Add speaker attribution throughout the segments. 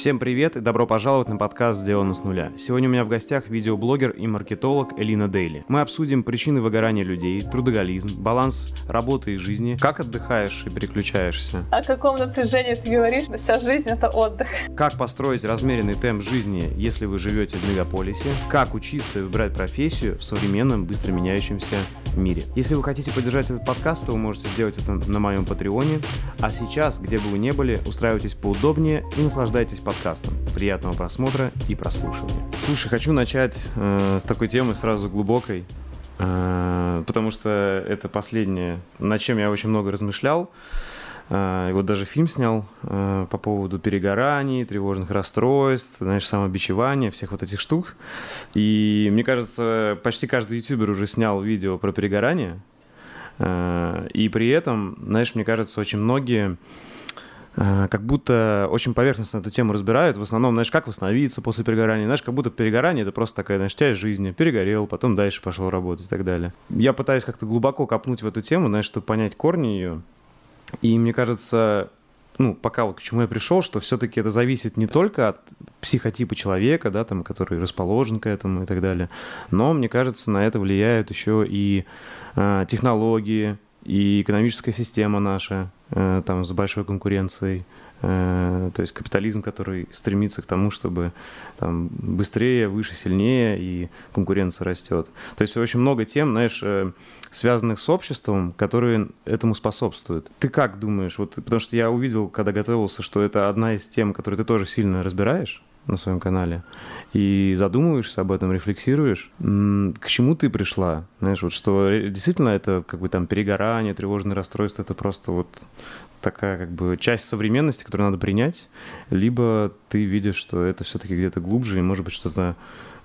Speaker 1: Всем привет и добро пожаловать на подкаст «Сделано с нуля». Сегодня у меня в гостях видеоблогер и маркетолог Элина Дейли. Мы обсудим причины выгорания людей, трудоголизм, баланс работы и жизни, как отдыхаешь и переключаешься.
Speaker 2: О каком напряжении ты говоришь? Вся жизнь — это отдых.
Speaker 1: Как построить размеренный темп жизни, если вы живете в мегаполисе? Как учиться и выбирать профессию в современном, быстро меняющемся мире? Если вы хотите поддержать этот подкаст, то вы можете сделать это на моем патреоне. А сейчас, где бы вы ни были, устраивайтесь поудобнее и наслаждайтесь подкастом. Приятного просмотра и прослушивания. Слушай, хочу начать э, с такой темы сразу глубокой, э, потому что это последнее, над чем я очень много размышлял. Э, и вот даже фильм снял э, по поводу перегораний, тревожных расстройств, знаешь, самобичевания, всех вот этих штук. И мне кажется, почти каждый ютубер уже снял видео про перегорание. Э, и при этом, знаешь, мне кажется, очень многие как будто очень поверхностно эту тему разбирают. В основном, знаешь, как восстановиться после перегорания. Знаешь, как будто перегорание — это просто такая, знаешь, часть жизни. Перегорел, потом дальше пошел работать и так далее. Я пытаюсь как-то глубоко копнуть в эту тему, знаешь, чтобы понять корни ее. И мне кажется, ну, пока вот к чему я пришел, что все-таки это зависит не только от психотипа человека, да, там, который расположен к этому и так далее, но, мне кажется, на это влияют еще и э, технологии, и экономическая система наша, э, там, с большой конкуренцией, то есть капитализм, который стремится к тому, чтобы там, быстрее, выше, сильнее, и конкуренция растет. То есть очень много тем, знаешь, э, связанных с обществом, которые этому способствуют. Ты как думаешь? Вот, потому что я увидел, когда готовился, что это одна из тем, которые ты тоже сильно разбираешь на своем канале и задумываешься об этом, рефлексируешь, к чему ты пришла? Знаешь, вот что действительно это как бы там перегорание, тревожное расстройство, это просто вот такая как бы часть современности, которую надо принять, либо ты видишь, что это все-таки где-то глубже и может быть что-то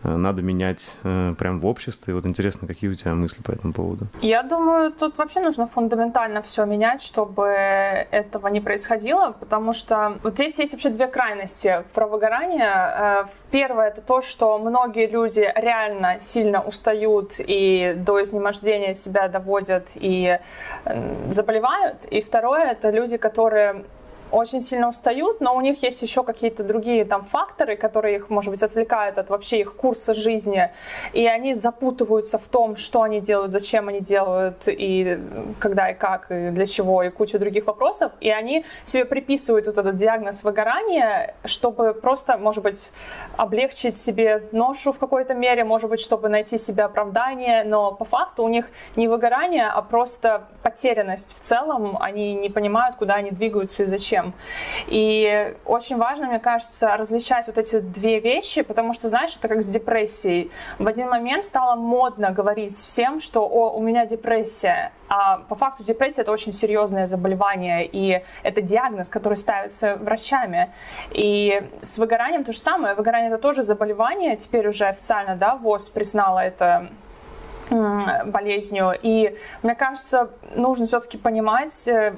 Speaker 1: надо менять э, прям в обществе. Вот интересно, какие у тебя мысли по этому поводу?
Speaker 2: Я думаю, тут вообще нужно фундаментально все менять, чтобы этого не происходило, потому что вот здесь есть вообще две крайности про выгорание. Э, первое — это то, что многие люди реально сильно устают и до изнемождения себя доводят и заболевают. И второе — это люди, которые очень сильно устают, но у них есть еще какие-то другие там факторы, которые их, может быть, отвлекают от вообще их курса жизни, и они запутываются в том, что они делают, зачем они делают, и когда и как, и для чего, и кучу других вопросов, и они себе приписывают вот этот диагноз выгорания, чтобы просто, может быть, облегчить себе ношу в какой-то мере, может быть, чтобы найти себе оправдание, но по факту у них не выгорание, а просто потерянность в целом, они не понимают, куда они двигаются и зачем чем. И очень важно, мне кажется, различать вот эти две вещи, потому что, знаешь, это как с депрессией. В один момент стало модно говорить всем, что «О, у меня депрессия», а по факту депрессия это очень серьезное заболевание, и это диагноз, который ставится врачами. И с выгоранием то же самое. Выгорание это тоже заболевание, теперь уже официально, да, ВОЗ признала это болезнью. И мне кажется, нужно все-таки понимать, э,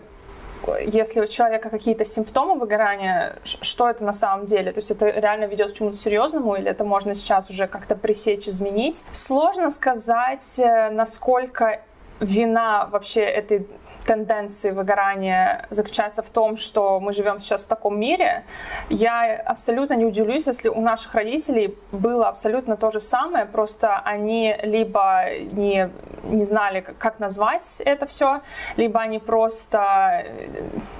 Speaker 2: если у человека какие-то симптомы выгорания, что это на самом деле? То есть это реально ведет к чему-то серьезному или это можно сейчас уже как-то пресечь, изменить? Сложно сказать, э, насколько вина вообще этой тенденции выгорания заключается в том, что мы живем сейчас в таком мире. Я абсолютно не удивлюсь, если у наших родителей было абсолютно то же самое, просто они либо не, не знали, как назвать это все, либо они просто э,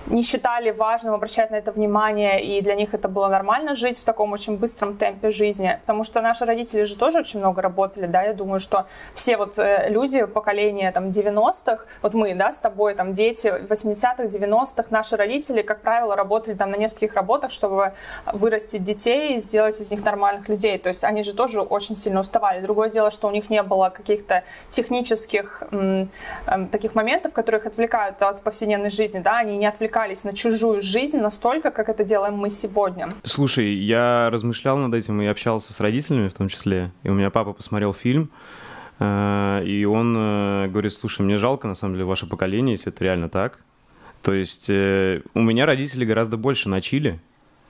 Speaker 2: не считали важным обращать на это внимание, и для них это было нормально жить в таком очень быстром темпе жизни. Потому что наши родители же тоже очень много работали, да, я думаю, что все вот э, люди поколения там 90-х, вот мы, да, с тобой там дети в 80-х, 90-х, наши родители, как правило, работали там на нескольких работах, чтобы вырастить детей и сделать из них нормальных людей. То есть они же тоже очень сильно уставали. Другое дело, что у них не было каких-то технических м, м, таких моментов, которые их отвлекают от повседневной жизни, да, они не отвлекались на чужую жизнь настолько, как это делаем мы сегодня.
Speaker 1: Слушай, я размышлял над этим и общался с родителями в том числе, и у меня папа посмотрел фильм, и он э, говорит, слушай, мне жалко, на самом деле, ваше поколение, если это реально так. То есть э, у меня родители гораздо больше начали,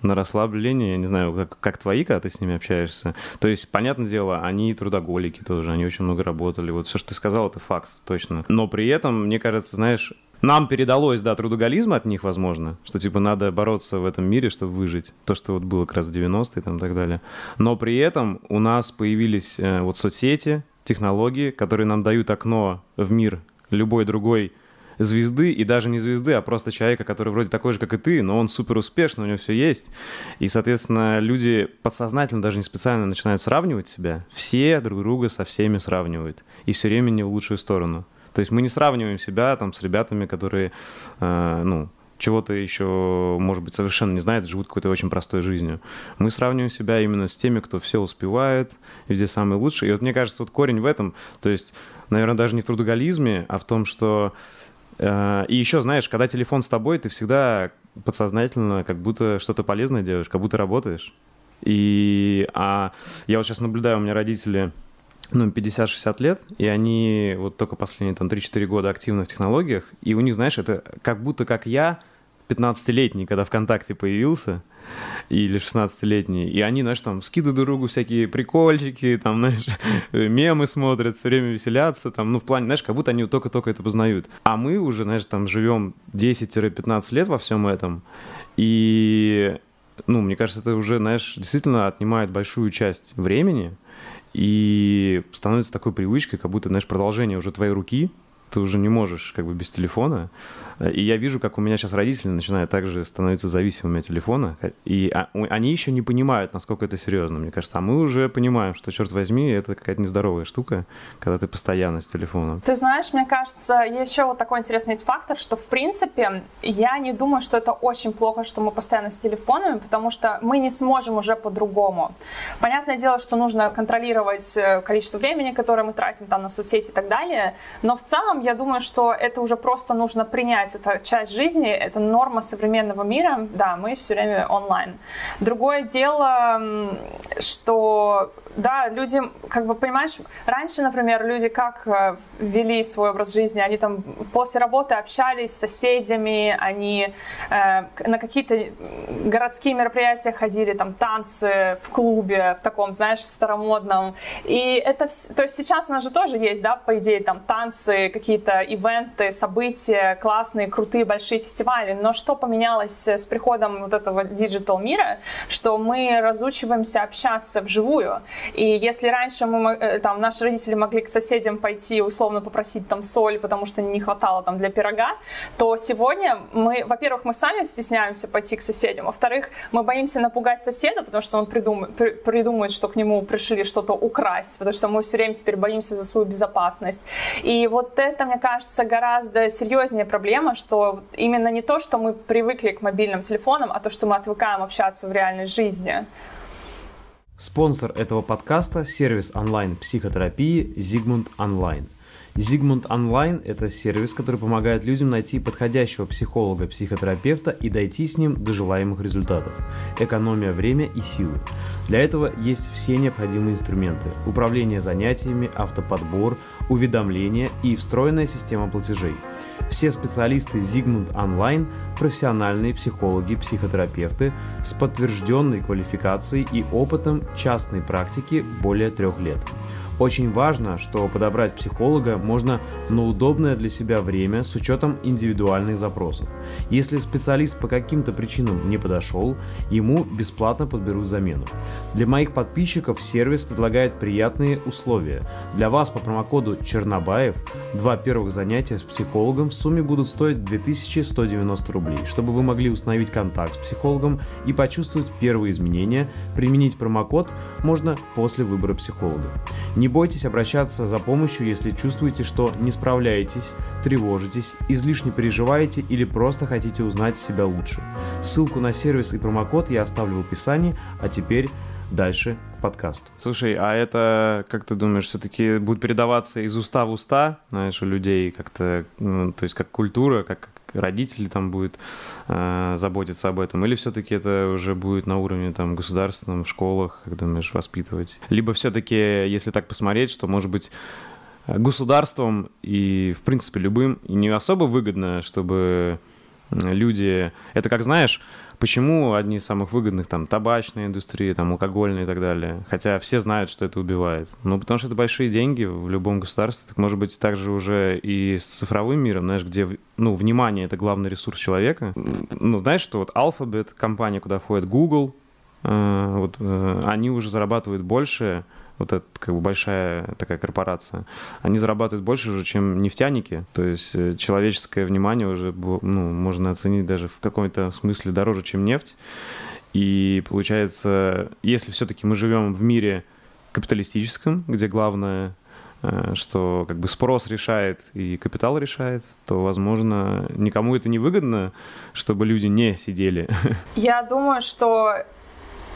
Speaker 1: на расслабление, я не знаю, как, как твои, когда ты с ними общаешься. То есть, понятное дело, они трудоголики тоже, они очень много работали. Вот все, что ты сказал, это факт, точно. Но при этом, мне кажется, знаешь, нам передалось, да, трудоголизм от них, возможно, что, типа, надо бороться в этом мире, чтобы выжить. То, что вот было как раз в 90-е там, и так далее. Но при этом у нас появились э, вот соцсети, технологии, которые нам дают окно в мир любой другой звезды, и даже не звезды, а просто человека, который вроде такой же, как и ты, но он супер успешный, у него все есть. И, соответственно, люди подсознательно, даже не специально начинают сравнивать себя. Все друг друга со всеми сравнивают. И все время не в лучшую сторону. То есть мы не сравниваем себя там с ребятами, которые, э, ну, чего-то еще, может быть, совершенно не знает, живут какой-то очень простой жизнью. Мы сравниваем себя именно с теми, кто все успевает, везде самый лучший. И вот мне кажется, вот корень в этом, то есть, наверное, даже не в трудоголизме, а в том, что Э, и еще, знаешь, когда телефон с тобой, ты всегда подсознательно как будто что-то полезное делаешь, как будто работаешь. И а я вот сейчас наблюдаю, у меня родители ну, 50-60 лет, и они вот только последние там 3-4 года активны в технологиях, и у них, знаешь, это как будто как я, 15-летний, когда ВКонтакте появился, или 16-летний, и они, знаешь, там скидывают друг другу всякие прикольчики, там, знаешь, мемы смотрят, все время веселятся, там, ну, в плане, знаешь, как будто они только-только это познают. А мы уже, знаешь, там живем 10-15 лет во всем этом, и, ну, мне кажется, это уже, знаешь, действительно отнимает большую часть времени, и становится такой привычкой, как будто, знаешь, продолжение уже твоей руки, ты уже не можешь как бы без телефона. И я вижу, как у меня сейчас родители начинают также становиться зависимыми от телефона. И а, они еще не понимают, насколько это серьезно, мне кажется. А мы уже понимаем, что, черт возьми, это какая-то нездоровая штука, когда ты постоянно с телефоном.
Speaker 2: Ты знаешь, мне кажется, еще вот такой интересный есть фактор, что, в принципе, я не думаю, что это очень плохо, что мы постоянно с телефонами, потому что мы не сможем уже по-другому. Понятное дело, что нужно контролировать э, количество времени, которое мы тратим там на соцсети и так далее, но в целом я думаю, что это уже просто нужно принять. Это часть жизни, это норма современного мира. Да, мы все время онлайн. Другое дело, что да, люди, как бы, понимаешь, раньше, например, люди как э, вели свой образ жизни, они там после работы общались с соседями, они э, на какие-то городские мероприятия ходили, там, танцы в клубе, в таком, знаешь, старомодном, и это, то есть сейчас у нас же тоже есть, да, по идее, там, танцы, какие-то ивенты, события, классные, крутые, большие фестивали, но что поменялось с приходом вот этого digital мира, что мы разучиваемся общаться вживую, и если раньше мы, э, там, наши родители могли к соседям пойти условно попросить там соль, потому что не хватало там для пирога, то сегодня мы, во-первых, мы сами стесняемся пойти к соседям, во-вторых, мы боимся напугать соседа, потому что он придумает, при, придумает, что к нему пришли что-то украсть, потому что мы все время теперь боимся за свою безопасность. И вот это, мне кажется, гораздо серьезнее проблема, что именно не то, что мы привыкли к мобильным телефонам, а то, что мы отвыкаем общаться в реальной жизни.
Speaker 1: Спонсор этого подкаста – сервис онлайн-психотерапии Zigmund Online. Zigmund Online – это сервис, который помогает людям найти подходящего психолога-психотерапевта и дойти с ним до желаемых результатов. Экономия время и силы. Для этого есть все необходимые инструменты – управление занятиями, автоподбор, уведомления и встроенная система платежей – все специалисты Zigmund Online – профессиональные психологи, психотерапевты с подтвержденной квалификацией и опытом частной практики более трех лет. Очень важно, что подобрать психолога можно на удобное для себя время с учетом индивидуальных запросов. Если специалист по каким-то причинам не подошел, ему бесплатно подберут замену. Для моих подписчиков сервис предлагает приятные условия. Для вас по промокоду Чернобаев два первых занятия с психологом в сумме будут стоить 2190 рублей. Чтобы вы могли установить контакт с психологом и почувствовать первые изменения, применить промокод можно после выбора психолога. Не не бойтесь обращаться за помощью, если чувствуете, что не справляетесь, тревожитесь, излишне переживаете или просто хотите узнать себя лучше. Ссылку на сервис и промокод я оставлю в описании, а теперь дальше к подкасту. Слушай, а это, как ты думаешь, все-таки будет передаваться из уста в уста, знаешь, у людей как-то, ну, то есть как культура, как родители там будут э, заботиться об этом, или все-таки это уже будет на уровне там государственном, в школах, как думаешь, воспитывать? Либо все-таки, если так посмотреть, что, может быть, государством и, в принципе, любым, не особо выгодно, чтобы люди... Это как, знаешь, почему одни из самых выгодных, там, табачная индустрия, там, алкогольная и так далее, хотя все знают, что это убивает. Ну, потому что это большие деньги в любом государстве, так может быть также уже и с цифровым миром, знаешь, где, ну, внимание — это главный ресурс человека. Ну, знаешь, что вот Alphabet, компания, куда входит Google, э, вот, э, они уже зарабатывают больше, вот это как бы большая такая корпорация, они зарабатывают больше уже, чем нефтяники. То есть э, человеческое внимание уже ну, можно оценить даже в каком-то смысле дороже, чем нефть. И получается, если все-таки мы живем в мире капиталистическом, где главное э, что как бы спрос решает и капитал решает, то, возможно, никому это не выгодно, чтобы люди не сидели.
Speaker 2: Я думаю, что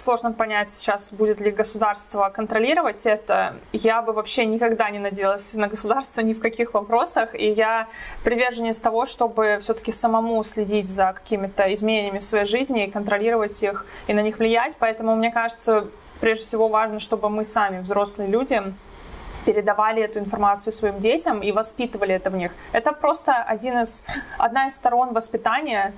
Speaker 2: сложно понять сейчас, будет ли государство контролировать это. Я бы вообще никогда не надеялась на государство ни в каких вопросах. И я приверженец того, чтобы все-таки самому следить за какими-то изменениями в своей жизни и контролировать их и на них влиять. Поэтому мне кажется, прежде всего важно, чтобы мы сами, взрослые люди, передавали эту информацию своим детям и воспитывали это в них. Это просто один из, одна из сторон воспитания,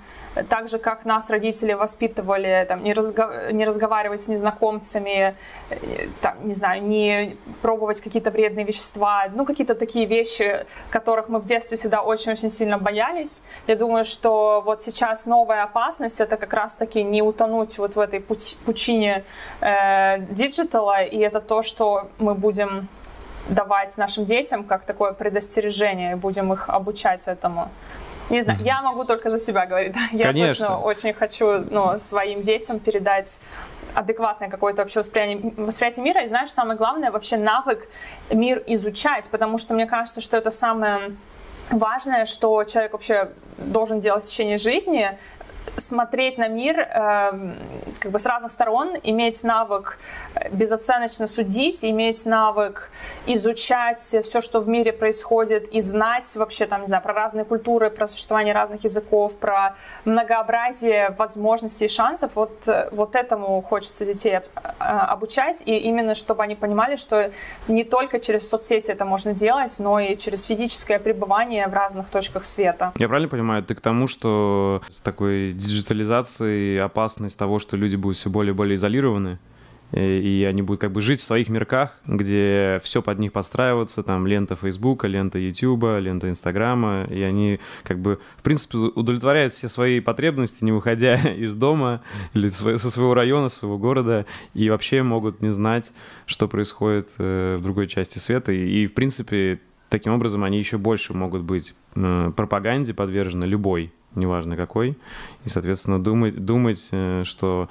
Speaker 2: так же, как нас родители воспитывали там, не, разго, не разговаривать с незнакомцами, э, там, не знаю, не пробовать какие-то вредные вещества, ну, какие-то такие вещи, которых мы в детстве всегда очень-очень сильно боялись. Я думаю, что вот сейчас новая опасность — это как раз-таки не утонуть вот в этой пучине э, диджитала, и это то, что мы будем давать нашим детям как такое предостережение и будем их обучать этому. Не знаю, mm-hmm. я могу только за себя говорить. Да? Я
Speaker 1: Конечно.
Speaker 2: точно очень хочу ну, своим детям передать адекватное какое-то вообще восприятие, восприятие мира. И знаешь, самое главное вообще навык мир изучать, потому что мне кажется, что это самое важное, что человек вообще должен делать в течение жизни, смотреть на мир э, как бы с разных сторон, иметь навык безоценочно судить, иметь навык изучать все, что в мире происходит, и знать вообще там, не знаю, про разные культуры, про существование разных языков, про многообразие возможностей и шансов. Вот, вот этому хочется детей обучать, и именно чтобы они понимали, что не только через соцсети это можно делать, но и через физическое пребывание в разных точках света.
Speaker 1: Я правильно понимаю, ты к тому, что с такой диджитализацией опасность того, что люди будут все более и более изолированы, и они будут как бы жить в своих мирках, где все под них подстраиваться, там лента Фейсбука, лента Ютуба, лента Инстаграма, и они как бы, в принципе, удовлетворяют все свои потребности, не выходя из дома или со своего района, своего города, и вообще могут не знать, что происходит э, в другой части света, и, в принципе, таким образом они еще больше могут быть э, пропаганде подвержены любой, неважно какой, и, соответственно, думать, думать э, что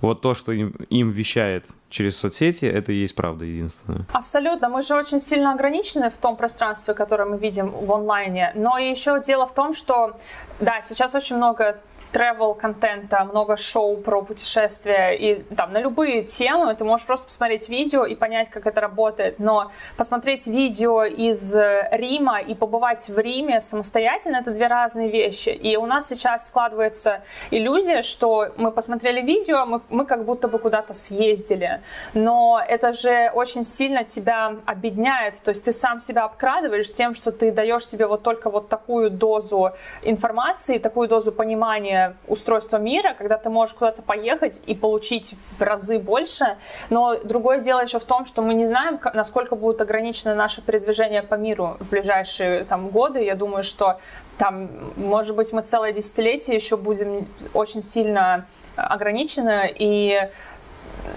Speaker 1: вот то, что им, им вещает через соцсети, это и есть правда единственное.
Speaker 2: Абсолютно. Мы же очень сильно ограничены в том пространстве, которое мы видим в онлайне. Но еще дело в том, что, да, сейчас очень много travel контента, много шоу про путешествия и там на любые темы ты можешь просто посмотреть видео и понять, как это работает. Но посмотреть видео из Рима и побывать в Риме самостоятельно это две разные вещи. И у нас сейчас складывается иллюзия, что мы посмотрели видео, мы, мы как будто бы куда-то съездили. Но это же очень сильно тебя обедняет. То есть ты сам себя обкрадываешь тем, что ты даешь себе вот только вот такую дозу информации, такую дозу понимания устройства мира, когда ты можешь куда-то поехать и получить в разы больше. Но другое дело еще в том, что мы не знаем, насколько будет ограничено наше передвижение по миру в ближайшие там, годы. Я думаю, что там, может быть, мы целое десятилетие еще будем очень сильно ограничены, и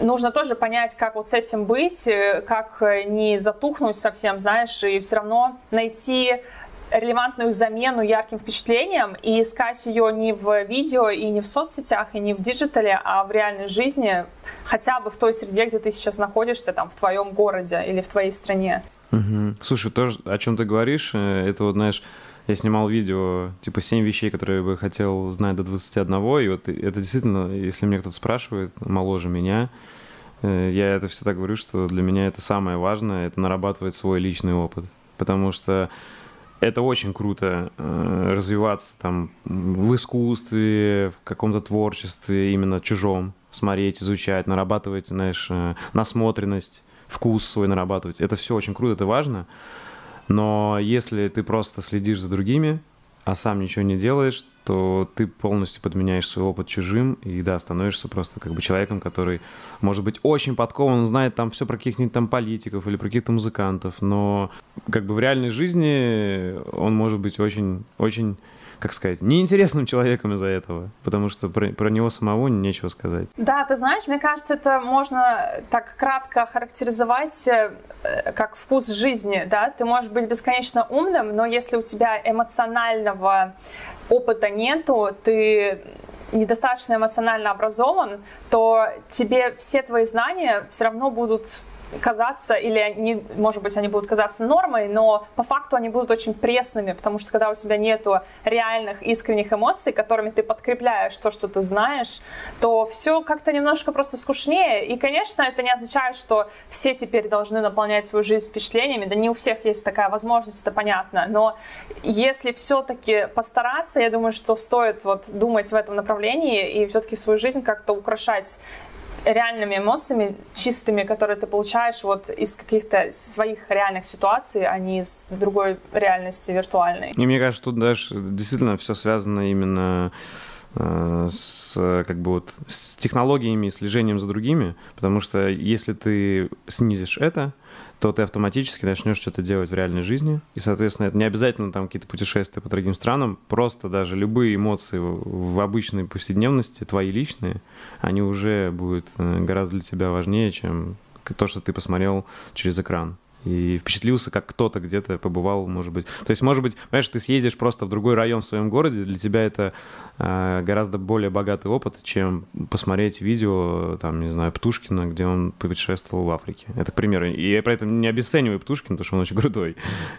Speaker 2: нужно тоже понять, как вот с этим быть, э, как не затухнуть совсем, знаешь, и все равно найти релевантную замену ярким впечатлениям и искать ее не в видео и не в соцсетях и не в диджитале, а в реальной жизни, хотя бы в той среде, где ты сейчас находишься, там, в твоем городе или в твоей стране.
Speaker 1: Угу. Слушай, то, о чем ты говоришь, э, это вот, знаешь, я снимал видео, типа, 7 вещей, которые я бы хотел знать до 21, и вот это действительно, если мне кто-то спрашивает, моложе меня, э, я это всегда говорю, что для меня это самое важное, это нарабатывать свой личный опыт. Потому что это очень круто э, развиваться там в искусстве, в каком-то творчестве, именно чужом, смотреть, изучать, нарабатывать, знаешь, э, насмотренность, вкус свой нарабатывать. Это все очень круто, это важно. Но если ты просто следишь за другими, а сам ничего не делаешь, то ты полностью подменяешь свой опыт чужим и, да, становишься просто как бы человеком, который, может быть, очень подкован, знает там все про каких-нибудь там политиков или про каких-то музыкантов, но как бы в реальной жизни он может быть очень, очень как сказать, неинтересным человеком из-за этого, потому что про, про него самого нечего сказать.
Speaker 2: Да, ты знаешь, мне кажется, это можно так кратко характеризовать э, как вкус жизни, да, ты можешь быть бесконечно умным, но если у тебя эмоционального опыта нету, ты недостаточно эмоционально образован, то тебе все твои знания все равно будут казаться, или они, может быть, они будут казаться нормой, но по факту они будут очень пресными, потому что когда у тебя нету реальных искренних эмоций, которыми ты подкрепляешь то, что ты знаешь, то все как-то немножко просто скучнее. И, конечно, это не означает, что все теперь должны наполнять свою жизнь впечатлениями, да не у всех есть такая возможность, это понятно, но если все-таки постараться, я думаю, что стоит вот думать в этом направлении и все-таки свою жизнь как-то украшать реальными эмоциями, чистыми, которые ты получаешь вот из каких-то своих реальных ситуаций, а не из другой реальности виртуальной.
Speaker 1: И мне кажется, тут даже действительно все связано именно э, с как бы вот с технологиями и слежением за другими, потому что если ты снизишь это, то ты автоматически начнешь что-то делать в реальной жизни. И, соответственно, это не обязательно там какие-то путешествия по другим странам, просто даже любые эмоции в обычной повседневности, твои личные, они уже будут э, гораздо для тебя важнее, чем то, что ты посмотрел через экран и впечатлился, как кто-то где-то побывал, может быть. То есть, может быть, понимаешь, ты съездишь просто в другой район в своем городе, для тебя это э, гораздо более богатый опыт, чем посмотреть видео, там, не знаю, Птушкина, где он путешествовал в Африке. Это к примеру. И я при этом не обесцениваю Птушкина, потому что он очень крутой.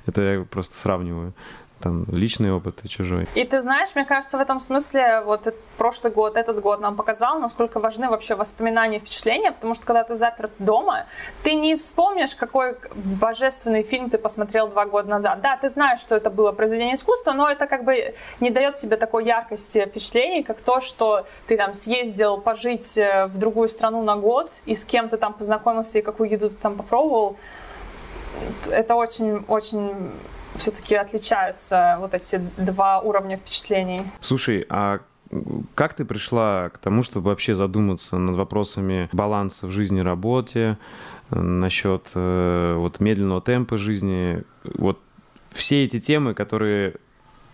Speaker 1: Это я просто сравниваю там личный опыт и чужой.
Speaker 2: И ты знаешь, мне кажется, в этом смысле вот прошлый год, этот год нам показал, насколько важны вообще воспоминания и впечатления, потому что когда ты заперт дома, ты не вспомнишь, какой божественный фильм ты посмотрел два года назад. Да, ты знаешь, что это было произведение искусства, но это как бы не дает тебе такой яркости впечатлений, как то, что ты там съездил пожить э, в другую страну на год, и с кем ты там познакомился, и какую еду ты там попробовал. Это очень-очень все-таки отличаются вот эти два уровня впечатлений.
Speaker 1: Слушай, а как ты пришла к тому, чтобы вообще задуматься над вопросами баланса в жизни работе, насчет э, вот медленного темпа жизни? Вот все эти темы, которые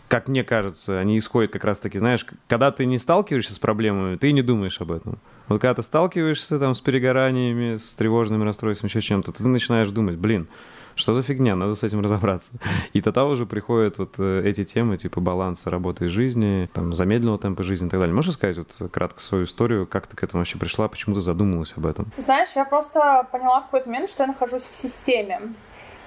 Speaker 1: как мне кажется, они исходят как раз-таки, знаешь, когда ты не сталкиваешься с проблемами, ты не думаешь об этом. Вот когда ты сталкиваешься там с перегораниями, с тревожными расстройствами, еще чем-то, ты начинаешь думать, блин, что за фигня, надо с этим разобраться. И тогда уже приходят вот э, эти темы, типа баланса работы и жизни, там, замедленного темпа жизни и так далее. Можешь сказать вот кратко свою историю, как ты к этому вообще пришла, почему ты задумалась об этом?
Speaker 2: Знаешь, я просто поняла в какой-то момент, что я нахожусь в системе.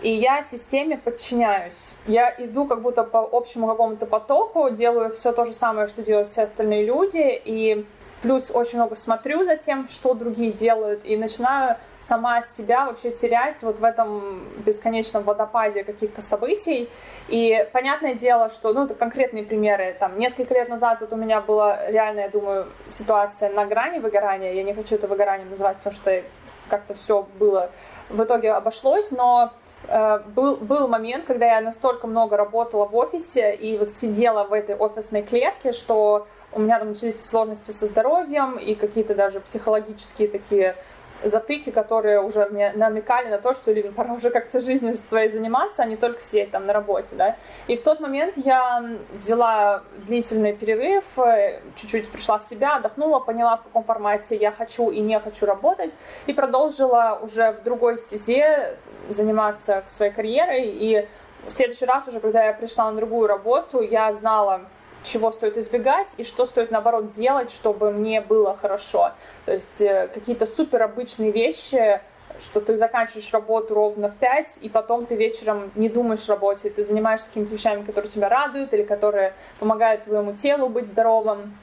Speaker 2: И я системе подчиняюсь. Я иду как будто по общему какому-то потоку, делаю все то же самое, что делают все остальные люди, и Плюс очень много смотрю за тем, что другие делают, и начинаю сама себя вообще терять вот в этом бесконечном водопаде каких-то событий. И понятное дело, что, ну, это конкретные примеры. Там, несколько лет назад вот у меня была реально, я думаю, ситуация на грани выгорания. Я не хочу это выгоранием называть, потому что как-то все было в итоге обошлось, но э, был, был момент, когда я настолько много работала в офисе и вот сидела в этой офисной клетке, что у меня там начались сложности со здоровьем и какие-то даже психологические такие затыки, которые уже мне намекали на то, что Лин, пора уже как-то жизнью своей заниматься, а не только сидеть там на работе, да. И в тот момент я взяла длительный перерыв, э, чуть-чуть пришла в себя, отдохнула, поняла, в каком формате я хочу и не хочу работать, и продолжила уже в другой стезе заниматься своей карьерой. И в следующий раз уже, когда я пришла на другую работу, я знала, чего стоит избегать и что стоит, наоборот, делать, чтобы мне было хорошо. То есть э, какие-то супер обычные вещи, что ты заканчиваешь работу ровно в 5, и потом ты вечером не думаешь о работе, ты занимаешься какими-то вещами, которые тебя радуют или которые помогают твоему телу быть здоровым.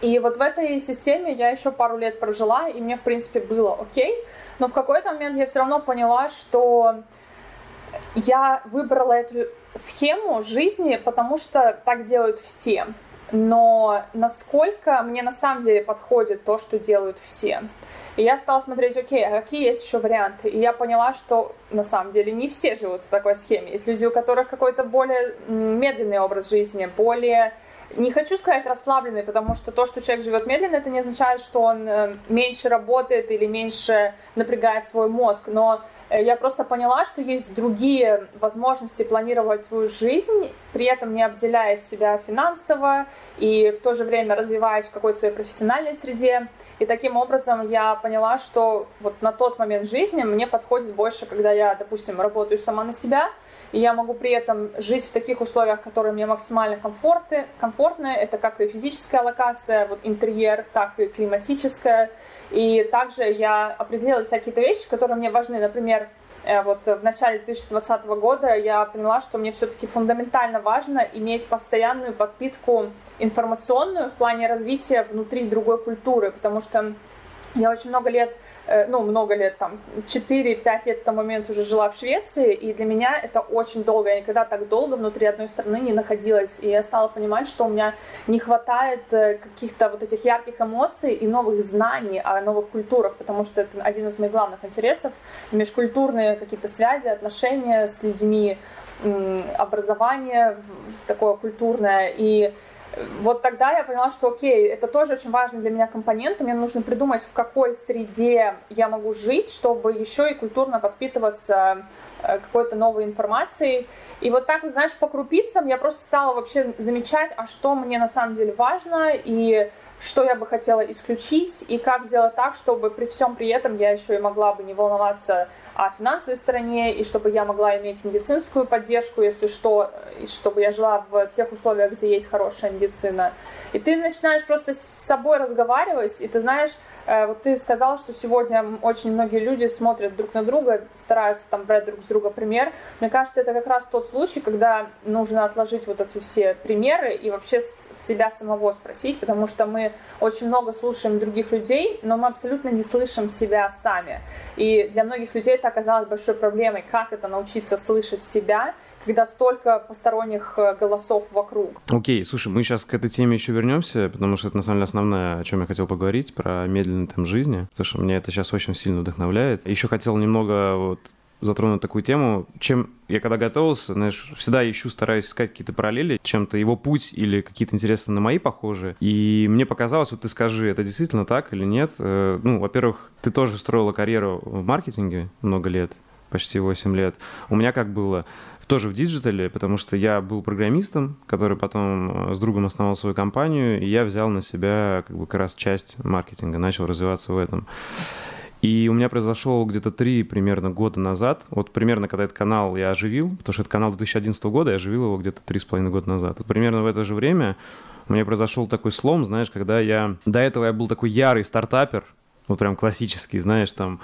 Speaker 2: И вот в этой системе я еще пару лет прожила, и мне, в принципе, было окей. Но в какой-то момент я все равно поняла, что я выбрала эту схему жизни, потому что так делают все. но насколько мне на самом деле подходит то, что делают все. И я стала смотреть, окей, а какие есть еще варианты? И я поняла, что на самом деле не все живут в такой схеме. Есть люди, у которых какой-то более медленный образ жизни, более не хочу сказать расслабленный, потому что то, что человек живет медленно, это не означает, что он э, меньше работает или меньше напрягает свой мозг. Но я просто поняла, что есть другие возможности планировать свою жизнь, при этом не обделяя себя финансово и в то же время развиваясь в какой-то своей профессиональной среде. И таким образом я поняла, что вот на тот момент жизни мне подходит больше, когда я, допустим, работаю сама на себя, и я могу при этом жить в таких условиях, которые мне максимально комфортны, комфортны. Это как и физическая локация, вот интерьер, так и климатическая. И также я определила какие-то вещи, которые мне важны. Например, э, вот в начале 2020 года я поняла, что мне все-таки фундаментально важно иметь постоянную подпитку информационную в плане развития внутри другой культуры, потому что я очень много лет Э, ну, много лет, там, 4-5 лет тому момент уже жила в Швеции, и для меня это очень долго. Я никогда так долго внутри одной страны не находилась. И я стала понимать, что у меня не хватает э, каких-то вот этих ярких эмоций и новых знаний о новых культурах, потому что это один из моих главных интересов. Межкультурные какие-то связи, отношения с людьми, образование такое культурное. И вот тогда я поняла, что окей, это тоже очень важный для меня компонент, мне нужно придумать, в какой среде я могу жить, чтобы еще и культурно подпитываться э, какой-то новой информацией. И вот так, знаешь, по крупицам я просто стала вообще замечать, а что мне на самом деле важно, и что я бы хотела исключить, и как сделать так, чтобы при всем при этом я еще и могла бы не волноваться о финансовой стороне, и чтобы я могла иметь медицинскую поддержку, если что, и чтобы я жила в тех условиях, где есть хорошая медицина. И ты начинаешь просто с собой разговаривать, и ты знаешь, вот ты сказал, что сегодня очень многие люди смотрят друг на друга, стараются там брать друг с друга пример. Мне кажется, это как раз тот случай, когда нужно отложить вот эти все примеры и вообще с себя самого спросить, потому что мы очень много слушаем других людей, но мы абсолютно не слышим себя сами. И для многих людей это оказалось большой проблемой, как это научиться слышать себя когда столько посторонних э, голосов вокруг.
Speaker 1: Окей, okay, слушай, мы сейчас к этой теме еще вернемся, потому что это на самом деле основное, о чем я хотел поговорить, про медленный темп жизни, потому что меня это сейчас очень сильно вдохновляет. Еще хотел немного вот затронуть такую тему, чем я когда готовился, знаешь, всегда ищу, стараюсь искать какие-то параллели, чем-то его путь или какие-то интересы на мои похожие. И мне показалось, вот ты скажи, это действительно так или нет? Э, ну, во-первых, ты тоже строила карьеру в маркетинге много лет, почти 8 лет. У меня как было? Тоже в диджитале, потому что я был программистом, который потом э, с другом основал свою компанию, и я взял на себя как бы как раз часть маркетинга, начал развиваться в этом. И у меня произошел где-то три примерно года назад, вот примерно когда этот канал я оживил, потому что это канал 2011 года, я оживил его где-то три с половиной года назад. Вот примерно в это же время у меня произошел такой слом, знаешь, когда я... До этого я был такой ярый стартапер, вот прям классический, знаешь, там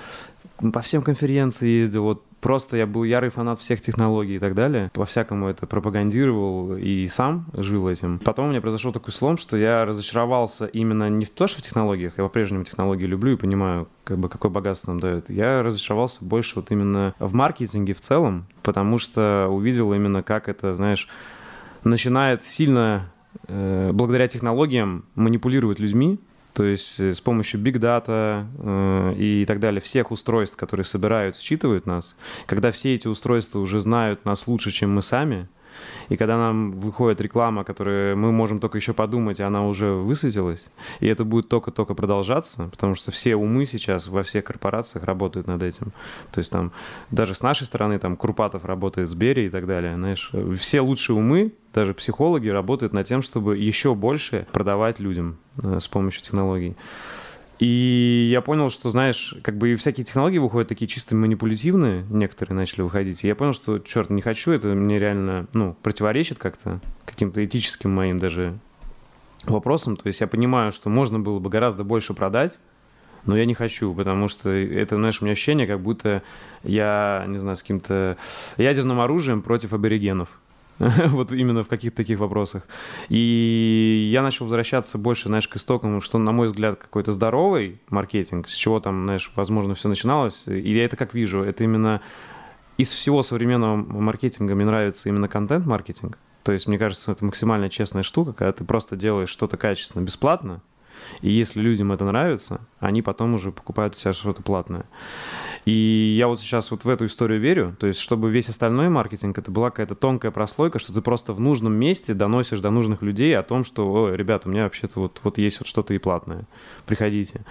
Speaker 1: по всем конференциям ездил, вот просто я был ярый фанат всех технологий и так далее. По-всякому это пропагандировал и сам жил этим. Потом у меня произошел такой слом, что я разочаровался именно не в то, что в технологиях, я по-прежнему технологии люблю и понимаю, как бы какое богатство нам дает. Я разочаровался больше вот именно в маркетинге в целом, потому что увидел именно, как это, знаешь, начинает сильно э, благодаря технологиям манипулировать людьми, то есть э, с помощью big data э, и так далее, всех устройств, которые собирают, считывают нас, когда все эти устройства уже знают нас лучше, чем мы сами, и когда нам выходит реклама, которую мы можем только еще подумать, и она уже высветилась, и это будет только-только продолжаться, потому что все умы сейчас во всех корпорациях работают над этим. То есть там даже с нашей стороны, там Курпатов работает с Бери и так далее, знаешь, все лучшие умы, даже психологи работают над тем, чтобы еще больше продавать людям э, с помощью технологий. И я понял, что, знаешь, как бы и всякие технологии выходят такие чисто манипулятивные, некоторые начали выходить. И я понял, что, черт, не хочу, это мне реально, ну, противоречит как-то каким-то этическим моим даже вопросам. То есть я понимаю, что можно было бы гораздо больше продать, но я не хочу, потому что это, знаешь, у меня ощущение, как будто я, не знаю, с каким-то ядерным оружием против аборигенов. вот именно в каких-то таких вопросах. И я начал возвращаться больше, знаешь, к истокам, что, на мой взгляд, какой-то здоровый маркетинг, с чего там, знаешь, возможно, все начиналось. И я это как вижу, это именно из всего современного маркетинга мне нравится именно контент-маркетинг. То есть, мне кажется, это максимально честная штука, когда ты просто делаешь что-то качественно бесплатно, и если людям это нравится, они потом уже покупают у тебя что-то платное. И я вот сейчас вот в эту историю верю, то есть чтобы весь остальной маркетинг, это была какая-то тонкая прослойка, что ты просто в нужном месте доносишь до нужных людей о том, что, о, ребята, у меня вообще-то вот, вот есть вот что-то и платное, приходите.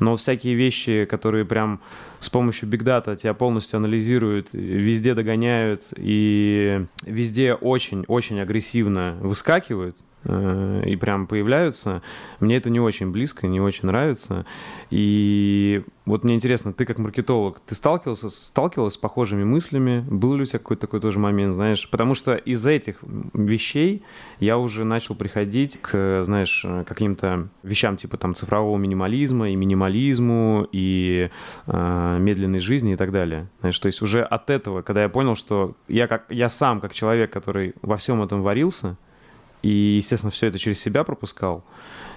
Speaker 1: Но всякие вещи, которые прям с помощью Big Data тебя полностью анализируют, везде догоняют и везде очень-очень агрессивно выскакивают, Э, и прям появляются. Мне это не очень близко, не очень нравится. И вот мне интересно, ты как маркетолог, ты сталкивался, сталкивалась с похожими мыслями? Был ли у тебя какой-то такой тоже момент, знаешь? Потому что из этих вещей я уже начал приходить к, знаешь, каким-то вещам типа там цифрового минимализма и минимализму, и э, медленной жизни и так далее. Знаешь, то есть уже от этого, когда я понял, что я, как, я сам, как человек, который во всем этом варился, и, естественно, все это через себя пропускал,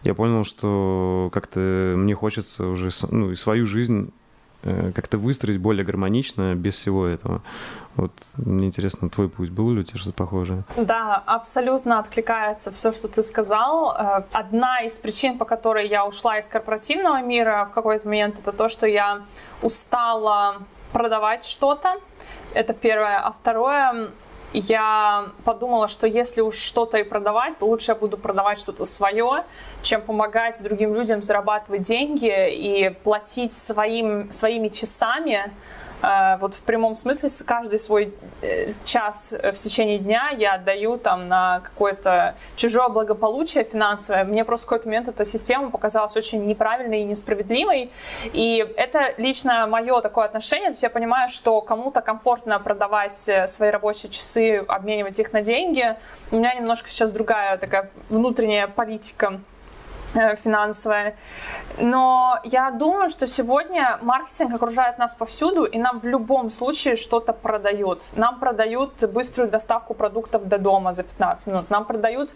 Speaker 1: я понял, что как-то мне хочется уже ну, и свою жизнь как-то выстроить более гармонично без всего этого. Вот мне интересно, твой путь был ли у тебя что-то похожее?
Speaker 2: Да, абсолютно откликается все, что ты сказал. Э, одна из причин, по которой я ушла из корпоративного мира в какой-то момент, это то, что я устала продавать что-то. Это первое. А второе, я подумала, что если уж что-то и продавать, то лучше я буду продавать что-то свое, чем помогать другим людям зарабатывать деньги и платить своим, своими часами вот в прямом смысле каждый свой э, час в течение дня я отдаю там на какое-то чужое благополучие финансовое. Мне просто в какой-то момент эта система показалась очень неправильной и несправедливой. И это лично мое такое отношение. То есть я понимаю, что кому-то комфортно продавать э, свои рабочие часы, обменивать их на деньги. У меня немножко сейчас другая такая внутренняя политика финансовая. Но я думаю, что сегодня маркетинг окружает нас повсюду, и нам в любом случае что-то продают. Нам продают быструю доставку продуктов до дома за 15 минут. Нам продают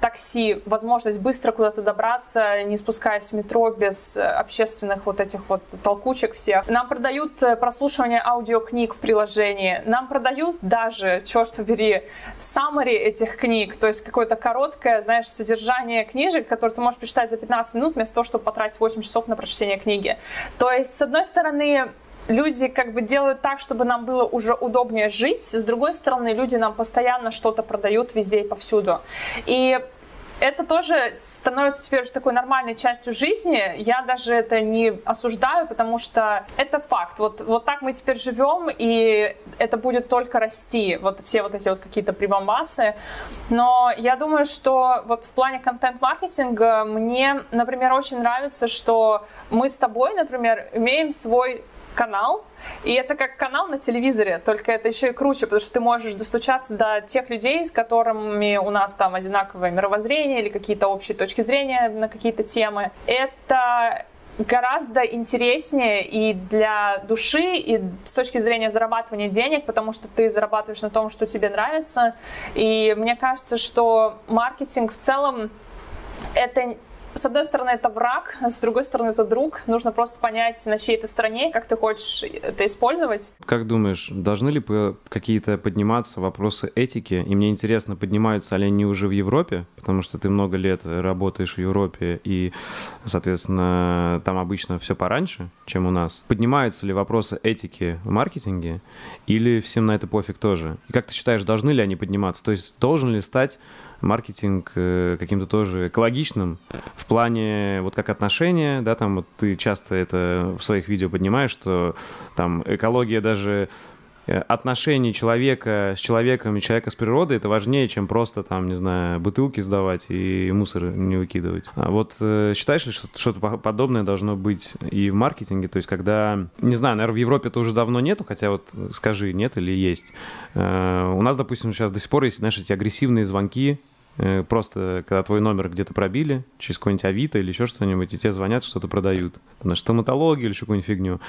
Speaker 2: такси, возможность быстро куда-то добраться, не спускаясь в метро без общественных вот этих вот толкучек всех. Нам продают прослушивание аудиокниг в приложении. Нам продают даже, черт побери, summary этих книг, то есть какое-то короткое, знаешь, содержание книжек, которые ты можешь прочитать за 15 минут вместо того, чтобы потратить 8 часов на прочтение книги. То есть, с одной стороны, люди как бы делают так, чтобы нам было уже удобнее жить. С другой стороны, люди нам постоянно что-то продают везде и повсюду. И это тоже становится теперь уже такой нормальной частью жизни. Я даже это не осуждаю, потому что это факт. Вот, вот так мы теперь живем, и это будет только расти. Вот все вот эти вот какие-то прибамбасы. Но я думаю, что вот в плане контент-маркетинга мне, например, очень нравится, что мы с тобой, например, имеем свой канал, и это как канал на телевизоре, только это еще и круче, потому что ты можешь достучаться до тех людей, с которыми у нас там одинаковое мировоззрение или какие-то общие точки зрения на какие-то темы. Это гораздо интереснее и для души, и с точки зрения зарабатывания денег, потому что ты зарабатываешь на том, что тебе нравится. И мне кажется, что маркетинг в целом это с одной стороны, это враг, с другой стороны, это друг. Нужно просто понять, на чьей ты стороне, как ты хочешь это использовать.
Speaker 1: Как думаешь, должны ли какие-то подниматься вопросы этики? И мне интересно, поднимаются ли они уже в Европе? Потому что ты много лет работаешь в Европе, и, соответственно, там обычно все пораньше, чем у нас. Поднимаются ли вопросы этики в маркетинге? Или всем на это пофиг тоже? И как ты считаешь, должны ли они подниматься? То есть должен ли стать маркетинг э, каким-то тоже экологичным в плане вот как отношения, да, там вот ты часто это в своих видео поднимаешь, что там экология даже э, отношений человека с человеком и человека с природой это важнее, чем просто там, не знаю, бутылки сдавать и мусор не выкидывать. А вот э, считаешь ли, что что-то подобное должно быть и в маркетинге? То есть, когда, не знаю, наверное, в Европе это уже давно нету, хотя вот скажи, нет или есть. У нас, допустим, сейчас до сих пор есть, знаешь, эти агрессивные звонки Э, просто когда твой номер где-то пробили, через какой-нибудь Авито или еще что-нибудь, и тебе звонят, что-то продают. На стоматологию или еще какую-нибудь фигню.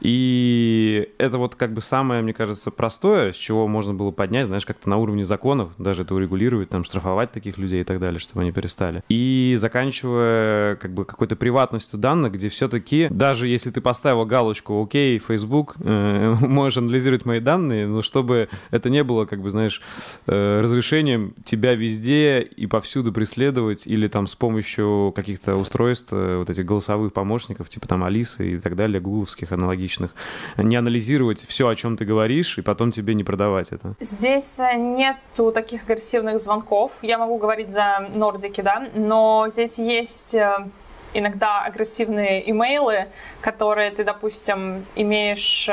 Speaker 1: И это вот как бы самое, мне кажется, простое, с чего можно было поднять, знаешь, как-то на уровне законов, даже это урегулировать, там, штрафовать таких людей и так далее, чтобы они перестали. И заканчивая как бы какой-то приватностью данных, где все-таки, даже если ты поставил галочку «Окей, Facebook, э, можешь анализировать мои данные», но чтобы это не было, как бы, знаешь, э, разрешением тебя везде и повсюду преследовать или там с помощью каких-то устройств, э, вот этих голосовых помощников, типа там Алисы и так далее, гугловских аналогичных, не анализировать все, о чем ты говоришь, и потом тебе не продавать это?
Speaker 2: Здесь э, нету таких агрессивных звонков. Я могу говорить за Нордики, да, но здесь есть э, иногда агрессивные имейлы, которые ты, допустим, имеешь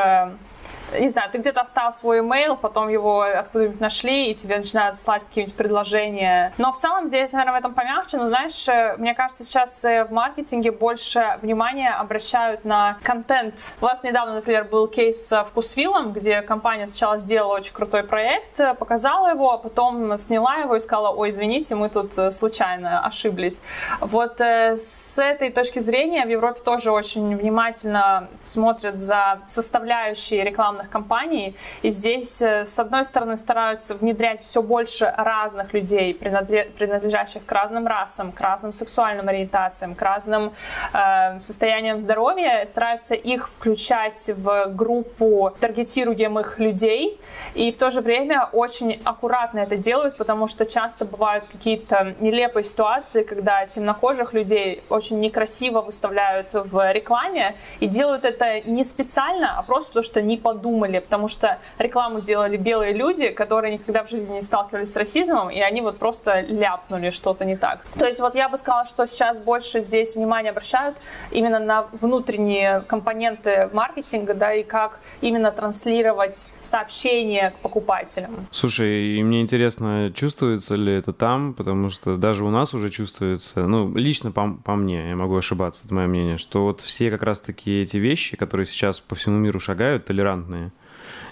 Speaker 2: не знаю, ты где-то оставил свой email, потом его откуда-нибудь нашли, и тебе начинают слать какие-нибудь предложения. Но в целом здесь, наверное, в этом помягче. Но знаешь, э, мне кажется, сейчас э, в маркетинге больше внимания обращают на контент. У вас недавно, например, был кейс с Вкусвиллом, где компания сначала сделала очень крутой проект, э, показала его, а потом сняла его и сказала, ой, извините, мы тут случайно ошиблись. Вот с этой точки зрения в Европе тоже очень внимательно смотрят за составляющие рекламы рекламных кампаний. И здесь, э, с одной стороны, стараются внедрять все больше разных людей, принадлежащих к разным расам, к разным сексуальным ориентациям, к разным э, состояниям здоровья, стараются их включать в группу таргетируемых людей. И в то же время очень аккуратно это делают, потому что часто бывают какие-то нелепые ситуации, когда темнокожих людей очень некрасиво выставляют в рекламе и делают это не специально, а просто потому что не подумали думали, потому что рекламу делали белые люди, которые никогда в жизни не сталкивались с расизмом, и они вот просто ляпнули что-то не так. То есть вот я бы сказала, что сейчас больше здесь внимание обращают именно на внутренние компоненты маркетинга, да, и как именно транслировать сообщения к покупателям.
Speaker 1: Слушай, и мне интересно, чувствуется ли это там, потому что даже у нас уже чувствуется, ну, лично по, по мне, я могу ошибаться, это мое мнение, что вот все как раз-таки эти вещи, которые сейчас по всему миру шагают, толерантные,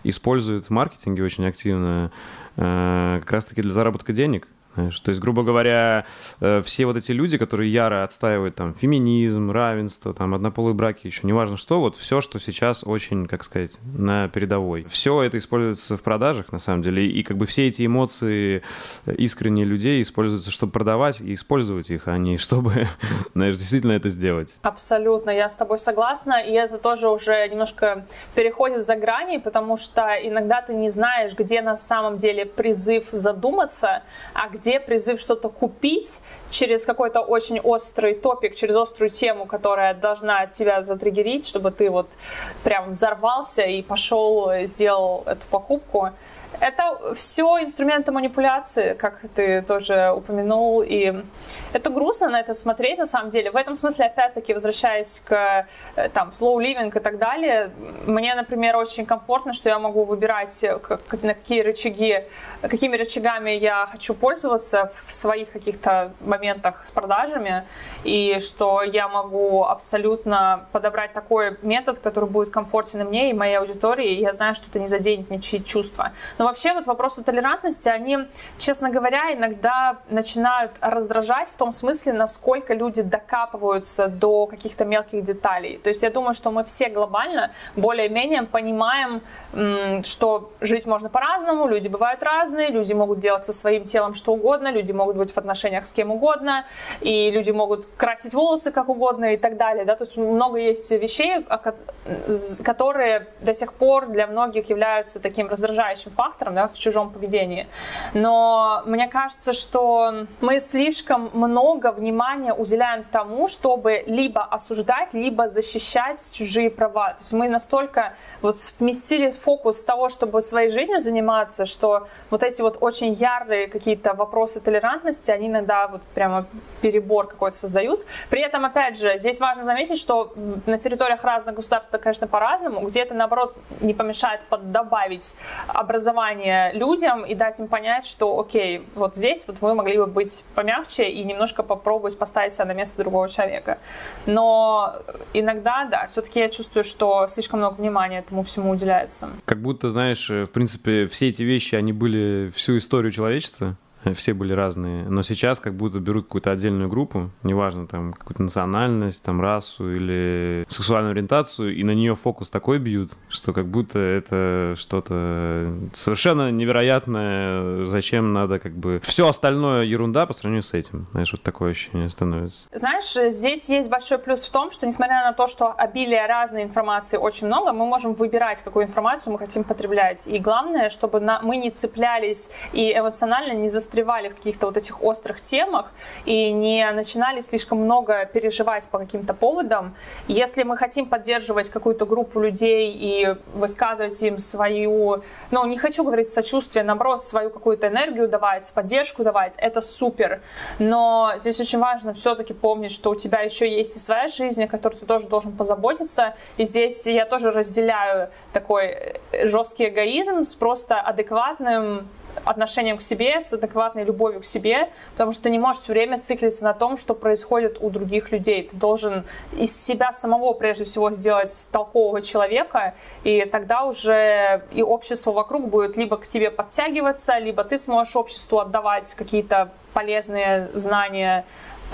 Speaker 1: используют в маркетинге очень активно э, как раз-таки для заработка денег. Знаешь, то есть, грубо говоря, э, все вот эти люди, которые яро отстаивают там феминизм, равенство, там однополые браки, еще неважно что, вот все, что сейчас очень, как сказать, на передовой. Все это используется в продажах, на самом деле, и как бы все эти эмоции искренние людей используются, чтобы продавать и использовать их, а не чтобы, знаешь, действительно это сделать.
Speaker 2: Абсолютно, я с тобой согласна, и это тоже уже немножко переходит за грани, потому что иногда ты не знаешь, где на самом деле призыв задуматься, а где где призыв что-то купить через какой-то очень острый топик, через острую тему, которая должна тебя затриггерить, чтобы ты вот прям взорвался и пошел, сделал эту покупку. Это все инструменты манипуляции, как ты тоже упомянул, и это грустно на это смотреть на самом деле. В этом смысле, опять-таки, возвращаясь к э, там, slow living и так далее, мне, например, очень комфортно, что я могу выбирать, э, как, на какие рычаги, какими рычагами я хочу пользоваться в своих каких-то моментах с продажами, и что я могу абсолютно подобрать такой метод, который будет комфортен мне и моей аудитории, и я знаю, что это не заденет ничьи чувства. Но вообще вот вопросы толерантности, они, честно говоря, иногда начинают раздражать в том смысле, насколько люди докапываются до каких-то мелких деталей. То есть я думаю, что мы все глобально более-менее понимаем, что жить можно по-разному, люди бывают разные, люди могут делать со своим телом что угодно, люди могут быть в отношениях с кем угодно, и люди могут красить волосы как угодно и так далее. Да? То есть много есть вещей, которые до сих пор для многих являются таким раздражающим фактором да, в чужом поведении. Но мне кажется, что мы слишком много внимания уделяем тому, чтобы либо осуждать, либо защищать чужие права. То есть мы настолько вот вместили фокус того, чтобы своей жизнью заниматься, что вот эти вот очень ярые какие-то вопросы толерантности, они иногда вот прямо перебор какой-то создают. При этом, опять же, здесь важно заметить, что на территориях разных государств конечно, по-разному. Где-то, наоборот, не помешает добавить образование людям и дать им понять, что, окей, вот здесь вот мы могли бы быть помягче и немножко попробовать поставить себя на место другого человека. Но иногда, да, все-таки я чувствую, что слишком много внимания этому всему уделяется.
Speaker 1: Как будто, знаешь, в принципе, все эти вещи, они были всю историю человечества, все были разные. Но сейчас как будто берут какую-то отдельную группу, неважно, там, какую-то национальность, там, расу или сексуальную ориентацию, и на нее фокус такой бьют, что как будто это что-то совершенно невероятное, зачем надо как бы... Все остальное ерунда по сравнению с этим. Знаешь, вот такое ощущение становится.
Speaker 2: Знаешь, здесь есть большой плюс в том, что несмотря на то, что обилие разной информации очень много, мы можем выбирать, какую информацию мы хотим потреблять. И главное, чтобы на, мы не цеплялись и эмоционально не застревали в каких-то вот этих острых темах и не начинали слишком много переживать по каким-то поводам. Если мы хотим поддерживать какую-то группу людей и высказывать им свою, ну, не хочу говорить сочувствие, наоборот, свою какую-то энергию давать, поддержку давать, это супер. Но здесь очень важно все-таки помнить, что у тебя еще есть и своя жизнь, о которой ты тоже должен позаботиться. И здесь я тоже разделяю такой жесткий эгоизм с просто адекватным отношением к себе, с адекватной любовью к себе, потому что ты не можешь все время циклиться на том, что происходит у других людей. Ты должен из себя самого прежде всего сделать толкового человека, и тогда уже и общество вокруг будет либо к тебе подтягиваться, либо ты сможешь обществу отдавать какие-то полезные знания,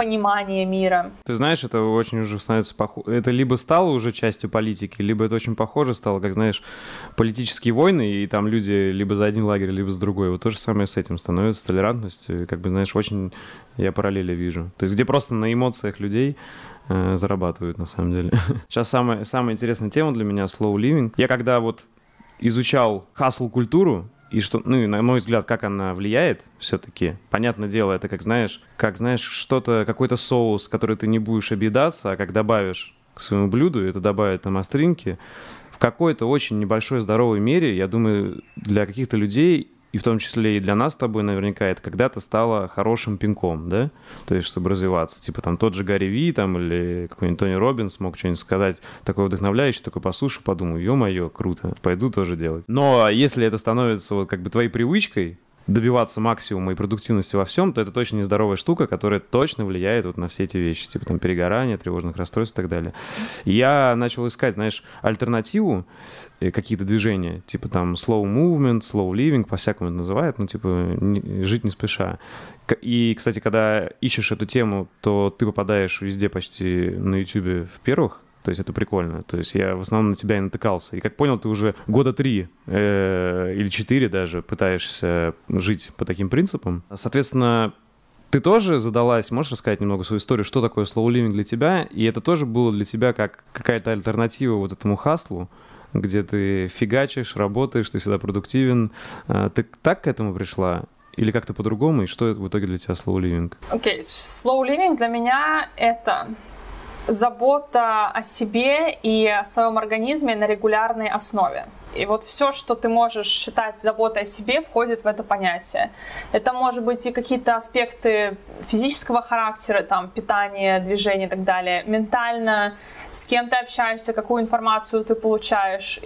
Speaker 2: понимание мира.
Speaker 1: Ты знаешь, это очень уже становится похоже. Это либо стало уже частью политики, либо это очень похоже стало, как знаешь, политические войны, и там люди либо за один лагерь, либо за другой. Вот то же самое с этим становится, с толерантностью. И, как бы, знаешь, очень я параллели вижу. То есть где просто на эмоциях людей э, зарабатывают, на самом деле. Сейчас самая, самая интересная тема для меня — slow living. Я когда вот изучал хасл-культуру, и что, ну, на мой взгляд, как она влияет все-таки. Понятное дело, это как, знаешь, как, знаешь, что-то, какой-то соус, который ты не будешь объедаться, а как добавишь к своему блюду, это добавит там остринки, в какой-то очень небольшой здоровой мере, я думаю, для каких-то людей и в том числе и для нас с тобой наверняка это когда-то стало хорошим пинком, да? То есть, чтобы развиваться. Типа там тот же Гарри Ви там или какой-нибудь Тони Робинс мог что-нибудь сказать такое вдохновляющее, такой послушаю, подумаю, ё-моё, круто, пойду тоже делать. Но если это становится вот как бы твоей привычкой, добиваться максимума и продуктивности во всем, то это точно нездоровая штука, которая точно влияет вот на все эти вещи, типа там перегорания, тревожных расстройств и так далее. Я начал искать, знаешь, альтернативу, э, какие-то движения, типа там slow movement, slow living, по-всякому это называют, ну типа не, жить не спеша. И, кстати, когда ищешь эту тему, то ты попадаешь везде почти на YouTube в первых то есть это прикольно. То есть я в основном на тебя и натыкался. И как понял, ты уже года три э, или четыре даже пытаешься жить по таким принципам. Соответственно, ты тоже задалась, можешь рассказать немного свою историю, что такое slow living для тебя? И это тоже было для тебя как какая-то альтернатива вот этому хаслу, где ты фигачишь, работаешь, ты всегда продуктивен. А, ты так к этому пришла? Или как-то по-другому? И что в итоге для тебя slow living?
Speaker 2: Окей, okay. slow living для меня это забота о себе и о своем организме на регулярной основе. И вот все, что ты можешь считать заботой о себе, входит в это понятие. Это может быть и какие-то аспекты физического характера, там, питание, движение и так далее. Ментально, с кем ты общаешься, какую информацию ты получаешь,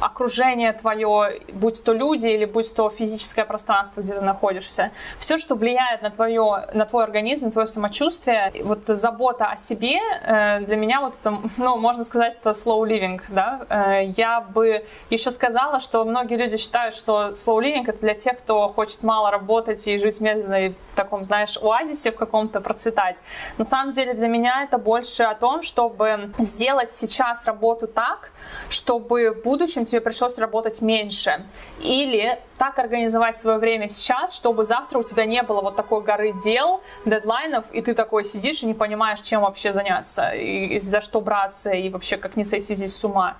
Speaker 2: окружение твое, будь то люди или будь то физическое пространство, где ты находишься, все, что влияет на, твое, на твой организм, на твое самочувствие, вот забота о себе, э, для меня вот это, ну, можно сказать, это slow living, да. Э, я бы еще сказала, что многие люди считают, что slow living это для тех, кто хочет мало работать и жить медленно и в таком, знаешь, оазисе в каком-то процветать. На самом деле для меня это больше о том, чтобы сделать сейчас работу так, чтобы в будущем тебе пришлось работать меньше. Или так организовать свое время сейчас, чтобы завтра у тебя не было вот такой горы дел, дедлайнов, и ты такой сидишь и не понимаешь, чем вообще заняться, и за что браться, и вообще как не сойти здесь с ума.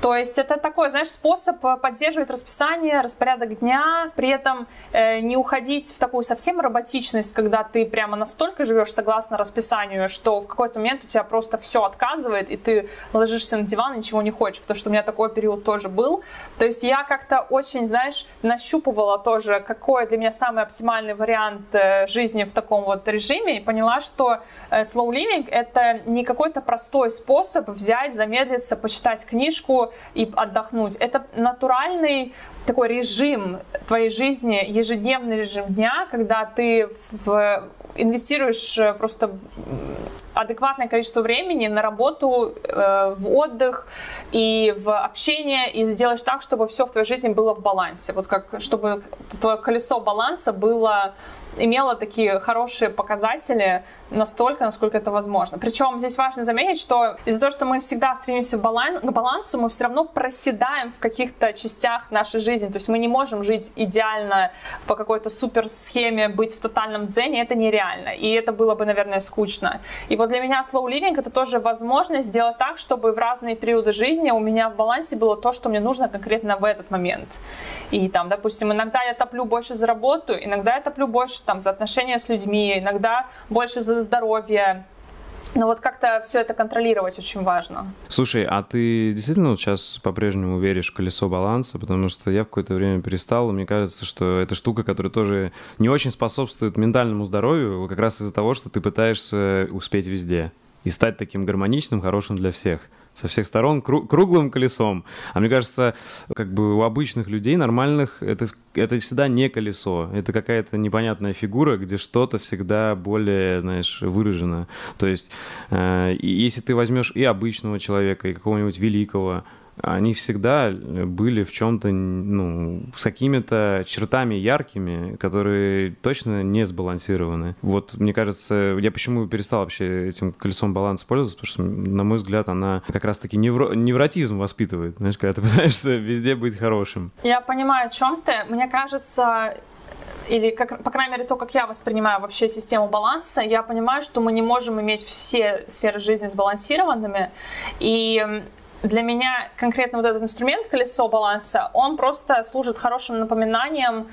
Speaker 2: То есть это такой, знаешь, способ поддерживать расписание, распорядок дня, при этом э, не уходить в такую совсем роботичность, когда ты прямо настолько живешь согласно расписанию, что в какой-то момент у тебя просто все отказывает, и ты ложишься на диван и ничего не хочешь, потому что у меня такой период тоже был. То есть я как-то очень, знаешь, нащупывала тоже, какой для меня самый оптимальный вариант э, жизни в таком вот режиме, и поняла, что э, slow living — это не какой-то простой способ взять, замедлиться, почитать книжку и отдохнуть. Это натуральный такой режим твоей жизни, ежедневный режим дня, когда ты в, инвестируешь э, просто адекватное количество времени на работу, э, в отдых и в общение, и сделаешь так, чтобы все в твоей жизни было в балансе. Вот как, чтобы твое колесо баланса было имела такие хорошие показатели настолько, насколько это возможно. Причем здесь важно заметить, что из-за того, что мы всегда стремимся к балансу, мы все равно проседаем в каких-то частях нашей жизни. То есть мы не можем жить идеально по какой-то супер схеме, быть в тотальном дзене, это нереально. И это было бы, наверное, скучно. И вот для меня slow living это тоже возможность сделать так, чтобы в разные периоды жизни у меня в балансе было то, что мне нужно конкретно в этот момент. И там, допустим, иногда я топлю больше за работу, иногда я топлю больше там за отношения с людьми, иногда больше за здоровье, но вот как-то все это контролировать очень важно.
Speaker 1: Слушай, а ты действительно вот сейчас по-прежнему веришь в колесо баланса? Потому что я в какое-то время перестал, мне кажется, что это штука, которая тоже не очень способствует ментальному здоровью, как раз из-за того, что ты пытаешься успеть везде и стать таким гармоничным, хорошим для всех со всех сторон круглым колесом. А мне кажется, как бы у обычных людей, нормальных, это, это всегда не колесо. Это какая-то непонятная фигура, где что-то всегда более, знаешь, выражено. То есть, э, если ты возьмешь и обычного человека, и какого-нибудь великого, они всегда были в чем-то, ну, с какими-то чертами яркими, которые точно не сбалансированы. Вот, мне кажется, я почему перестал вообще этим колесом баланса пользоваться, потому что, на мой взгляд, она как раз-таки невро... невротизм воспитывает, знаешь, когда ты пытаешься везде быть хорошим.
Speaker 2: Я понимаю, о чем ты. Мне кажется, или, как, по крайней мере, то, как я воспринимаю вообще систему баланса, я понимаю, что мы не можем иметь все сферы жизни сбалансированными, и для меня конкретно вот этот инструмент колесо баланса, он просто служит хорошим напоминанием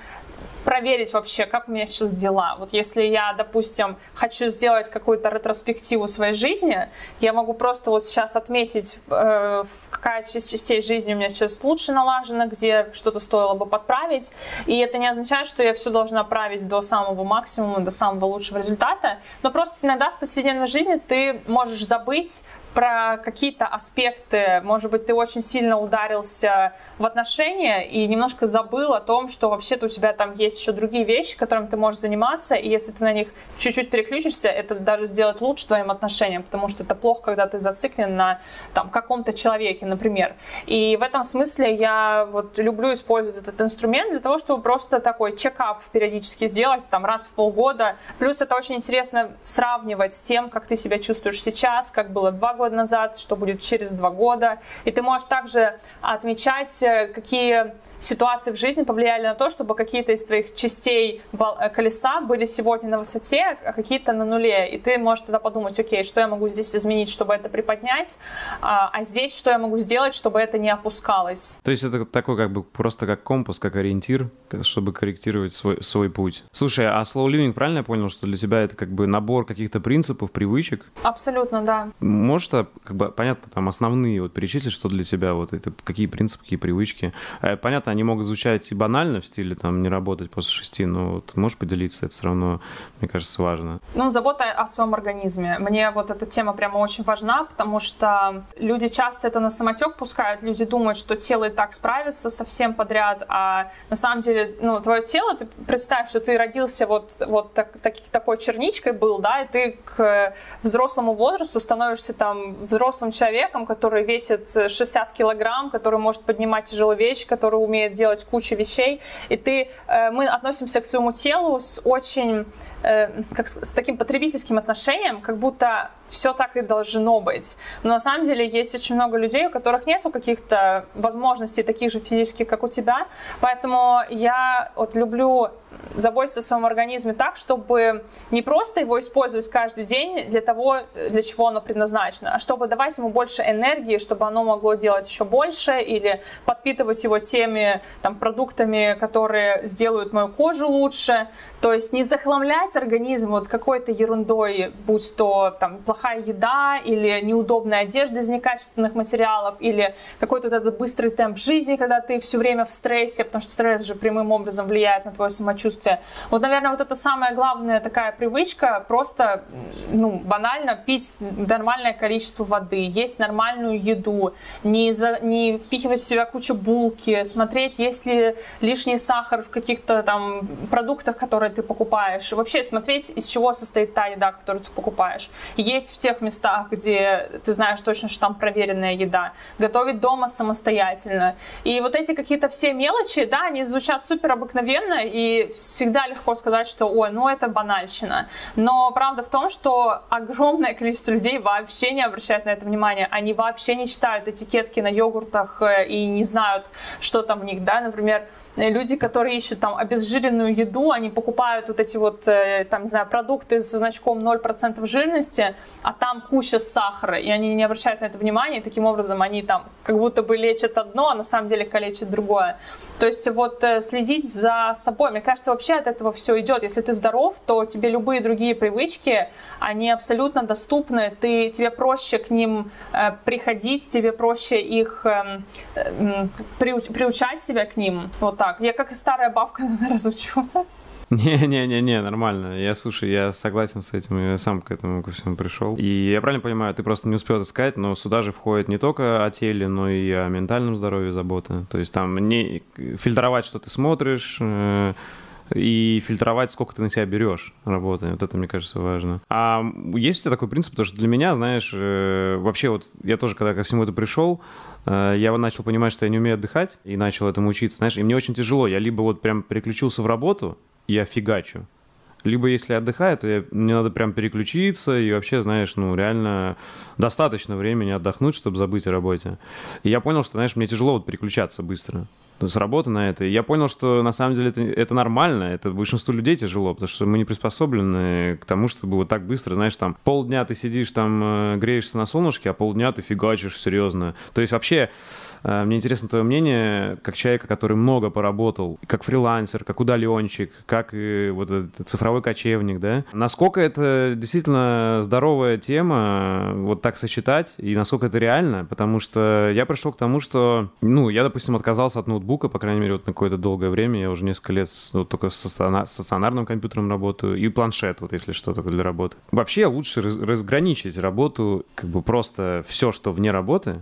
Speaker 2: проверить вообще, как у меня сейчас дела. Вот если я, допустим, хочу сделать какую-то ретроспективу своей жизни, я могу просто вот сейчас отметить, э, какая часть частей жизни у меня сейчас лучше налажена, где что-то стоило бы подправить. И это не означает, что я все должна править до самого максимума, до самого лучшего результата. Но просто иногда в повседневной жизни ты можешь забыть про какие-то аспекты, может быть, ты очень сильно ударился в отношения и немножко забыл о том, что вообще-то у тебя там есть еще другие вещи, которыми ты можешь заниматься, и если ты на них чуть-чуть переключишься, это даже сделает лучше твоим отношениям, потому что это плохо, когда ты зациклен на там, каком-то человеке, например. И в этом смысле я вот люблю использовать этот инструмент для того, чтобы просто такой чекап периодически сделать, там, раз в полгода. Плюс это очень интересно сравнивать с тем, как ты себя чувствуешь сейчас, как было два года года назад, что будет через два года. И ты можешь также отмечать, э, какие ситуации в жизни повлияли на то, чтобы какие-то из твоих частей э, колеса были сегодня на высоте, а какие-то на нуле. И ты можешь тогда подумать, окей, что я могу здесь изменить, чтобы это приподнять, а, а здесь что я могу сделать, чтобы это не опускалось.
Speaker 1: То есть это такой как бы просто как компас, как ориентир, чтобы корректировать свой, свой путь. Слушай, а slow living, правильно я понял, что для тебя это как бы набор каких-то принципов, привычек?
Speaker 2: Абсолютно, да.
Speaker 1: Можешь как бы, понятно, там основные вот перечислить, что для тебя вот это, какие принципы, какие привычки. Э, понятно, они могут звучать и банально в стиле там не работать после шести, но вот можешь поделиться, это все равно, мне кажется, важно.
Speaker 2: Ну, забота о своем организме. Мне вот эта тема прямо очень важна, потому что люди часто это на самотек пускают, люди думают, что тело и так справится со всем подряд, а на самом деле, ну, твое тело, ты представь, что ты родился вот, вот так, так, такой черничкой был, да, и ты к взрослому возрасту становишься там взрослым человеком, который весит 60 килограмм, который может поднимать тяжелые вещи, который умеет делать кучу вещей, и ты, э, мы относимся к своему телу с очень, э, как с таким потребительским отношением, как будто все так и должно быть. Но на самом деле есть очень много людей, у которых нету каких-то возможностей таких же физических, как у тебя. Поэтому я вот люблю заботиться о своем организме так, чтобы не просто его использовать каждый день для того, для чего оно предназначено, а чтобы давать ему больше энергии, чтобы оно могло делать еще больше или подпитывать его теми там, продуктами, которые сделают мою кожу лучше. То есть не захламлять организм вот какой-то ерундой, будь то там плохая еда или неудобная одежда из некачественных материалов или какой-то вот этот быстрый темп жизни, когда ты все время в стрессе, потому что стресс же прямым образом влияет на твое самочувствие. Вот, наверное, вот это самая главная такая привычка, просто, ну, банально пить нормальное количество воды, есть нормальную еду, не, за, не впихивать в себя кучу булки, смотреть, есть ли лишний сахар в каких-то там продуктах, которые ты покупаешь, вообще смотреть, из чего состоит та еда, которую ты покупаешь. Есть в тех местах, где ты знаешь точно, что там проверенная еда, готовить дома самостоятельно. И вот эти какие-то все мелочи, да, они звучат супер обыкновенно, и всегда легко сказать, что, ой, ну это банальщина. Но правда в том, что огромное количество людей вообще не обращают на это внимание, они вообще не читают этикетки на йогуртах э, и не знают, что там в них, да, например, люди, которые ищут там обезжиренную еду, они покупают вот эти вот, э, там, не знаю, продукты со значком 0% жирности, а там куча сахара, и они не обращают на это внимания, и таким образом они там как будто бы лечат одно, а на самом деле калечат другое. То есть вот э, следить за собой, мне кажется, вообще от этого все идет. Если ты здоров, то тебе любые другие привычки, они абсолютно доступны, ты, тебе проще к ним э, приходить, тебе проще их э, э, приуч, приучать себя к ним, вот так. Я как старая бабка, наверное, разучу.
Speaker 1: Не-не-не-не, нормально. Я, слушай, я согласен с этим, я сам к этому ко всему пришел. И я правильно понимаю, ты просто не успел это сказать, но сюда же входит не только о теле, но и о ментальном здоровье забота. То есть там не фильтровать, что ты смотришь, э, и фильтровать, сколько ты на себя берешь работы. Вот это, мне кажется, важно. А есть у тебя такой принцип, потому что для меня, знаешь, э, вообще вот я тоже, когда ко всему это пришел, я начал понимать, что я не умею отдыхать, и начал этому учиться, знаешь, и мне очень тяжело. Я либо вот прям переключился в работу, я фигачу. Либо если отдыхаю, то я, мне надо прям переключиться и вообще, знаешь, ну реально достаточно времени отдохнуть, чтобы забыть о работе. И я понял, что, знаешь, мне тяжело вот переключаться быстро с работы на это. И я понял, что на самом деле это, это нормально, это большинству людей тяжело, потому что мы не приспособлены к тому, чтобы вот так быстро, знаешь, там полдня ты сидишь там, э, греешься на солнышке, а полдня ты фигачишь серьезно. То есть вообще мне интересно твое мнение, как человека, который много поработал, как фрилансер, как удаленщик, как вот этот цифровой кочевник, да? Насколько это действительно здоровая тема, вот так сочетать, и насколько это реально? Потому что я пришел к тому, что, ну, я, допустим, отказался от ноутбука, по крайней мере, вот на какое-то долгое время, я уже несколько лет вот, только с стационарным компьютером работаю, и планшет, вот если что, только для работы. Вообще лучше разграничить работу, как бы просто все, что вне работы,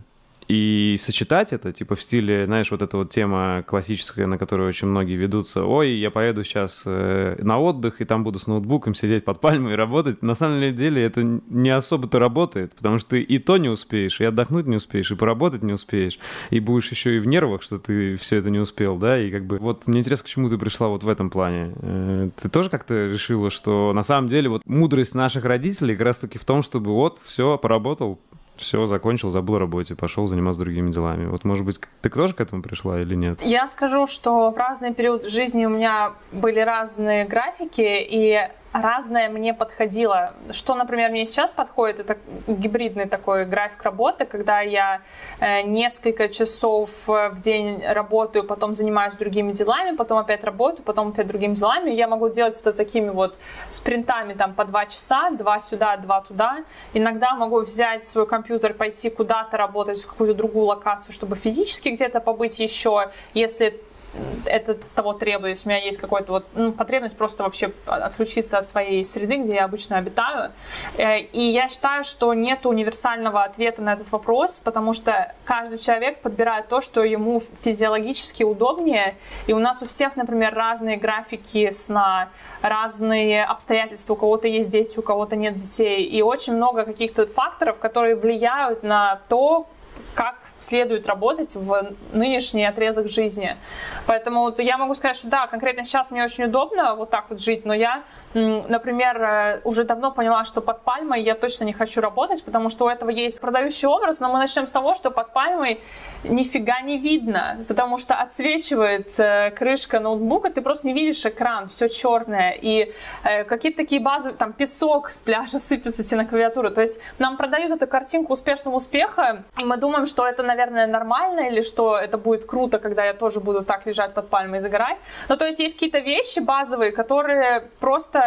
Speaker 1: и сочетать это, типа в стиле, знаешь, вот эта вот тема классическая, на которую очень многие ведутся. Ой, я поеду сейчас э, на отдых, и там буду с ноутбуком сидеть под пальмой и работать. На самом деле это не особо-то работает, потому что ты и то не успеешь, и отдохнуть не успеешь, и поработать не успеешь, и будешь еще и в нервах, что ты все это не успел, да, и как бы вот мне интересно, к чему ты пришла вот в этом плане. Э, ты тоже как-то решила, что на самом деле вот мудрость наших родителей как раз-таки в том, чтобы вот все, поработал, все, закончил, забыл о работе, пошел заниматься другими делами. Вот, может быть, ты тоже к этому пришла или нет?
Speaker 2: Я скажу, что в разный период жизни у меня были разные графики, и разное мне подходило. Что, например, мне сейчас подходит, это гибридный такой график работы, когда я э, несколько часов в день работаю, потом занимаюсь другими делами, потом опять работаю, потом опять другими делами. Я могу делать это такими вот спринтами там по два часа, два сюда, два туда. Иногда могу взять свой компьютер, пойти куда-то работать в какую-то другую локацию, чтобы физически где-то побыть еще, если это того требует, у меня есть какая-то вот ну, потребность просто вообще отключиться от своей среды, где я обычно обитаю. Э, и я считаю, что нет универсального ответа на этот вопрос, потому что каждый человек подбирает то, что ему физиологически удобнее. И у нас у всех, например, разные графики сна, разные обстоятельства. У кого-то есть дети, у кого-то нет детей. И очень много каких-то факторов, которые влияют на то, как следует работать в нынешний отрезок жизни. Поэтому я могу сказать, что да, конкретно сейчас мне очень удобно вот так вот жить, но я например, э, уже давно поняла, что под пальмой я точно не хочу работать, потому что у этого есть продающий образ, но мы начнем с того, что под пальмой нифига не видно, потому что отсвечивает э, крышка ноутбука, ты просто не видишь экран, все черное, и э, какие-то такие базовые, там песок с пляжа сыпется тебе на клавиатуру, то есть нам продают эту картинку успешного успеха, и мы думаем, что это, наверное, нормально, или что это будет круто, когда я тоже буду так лежать под пальмой и загорать, ну то есть есть какие-то вещи базовые, которые просто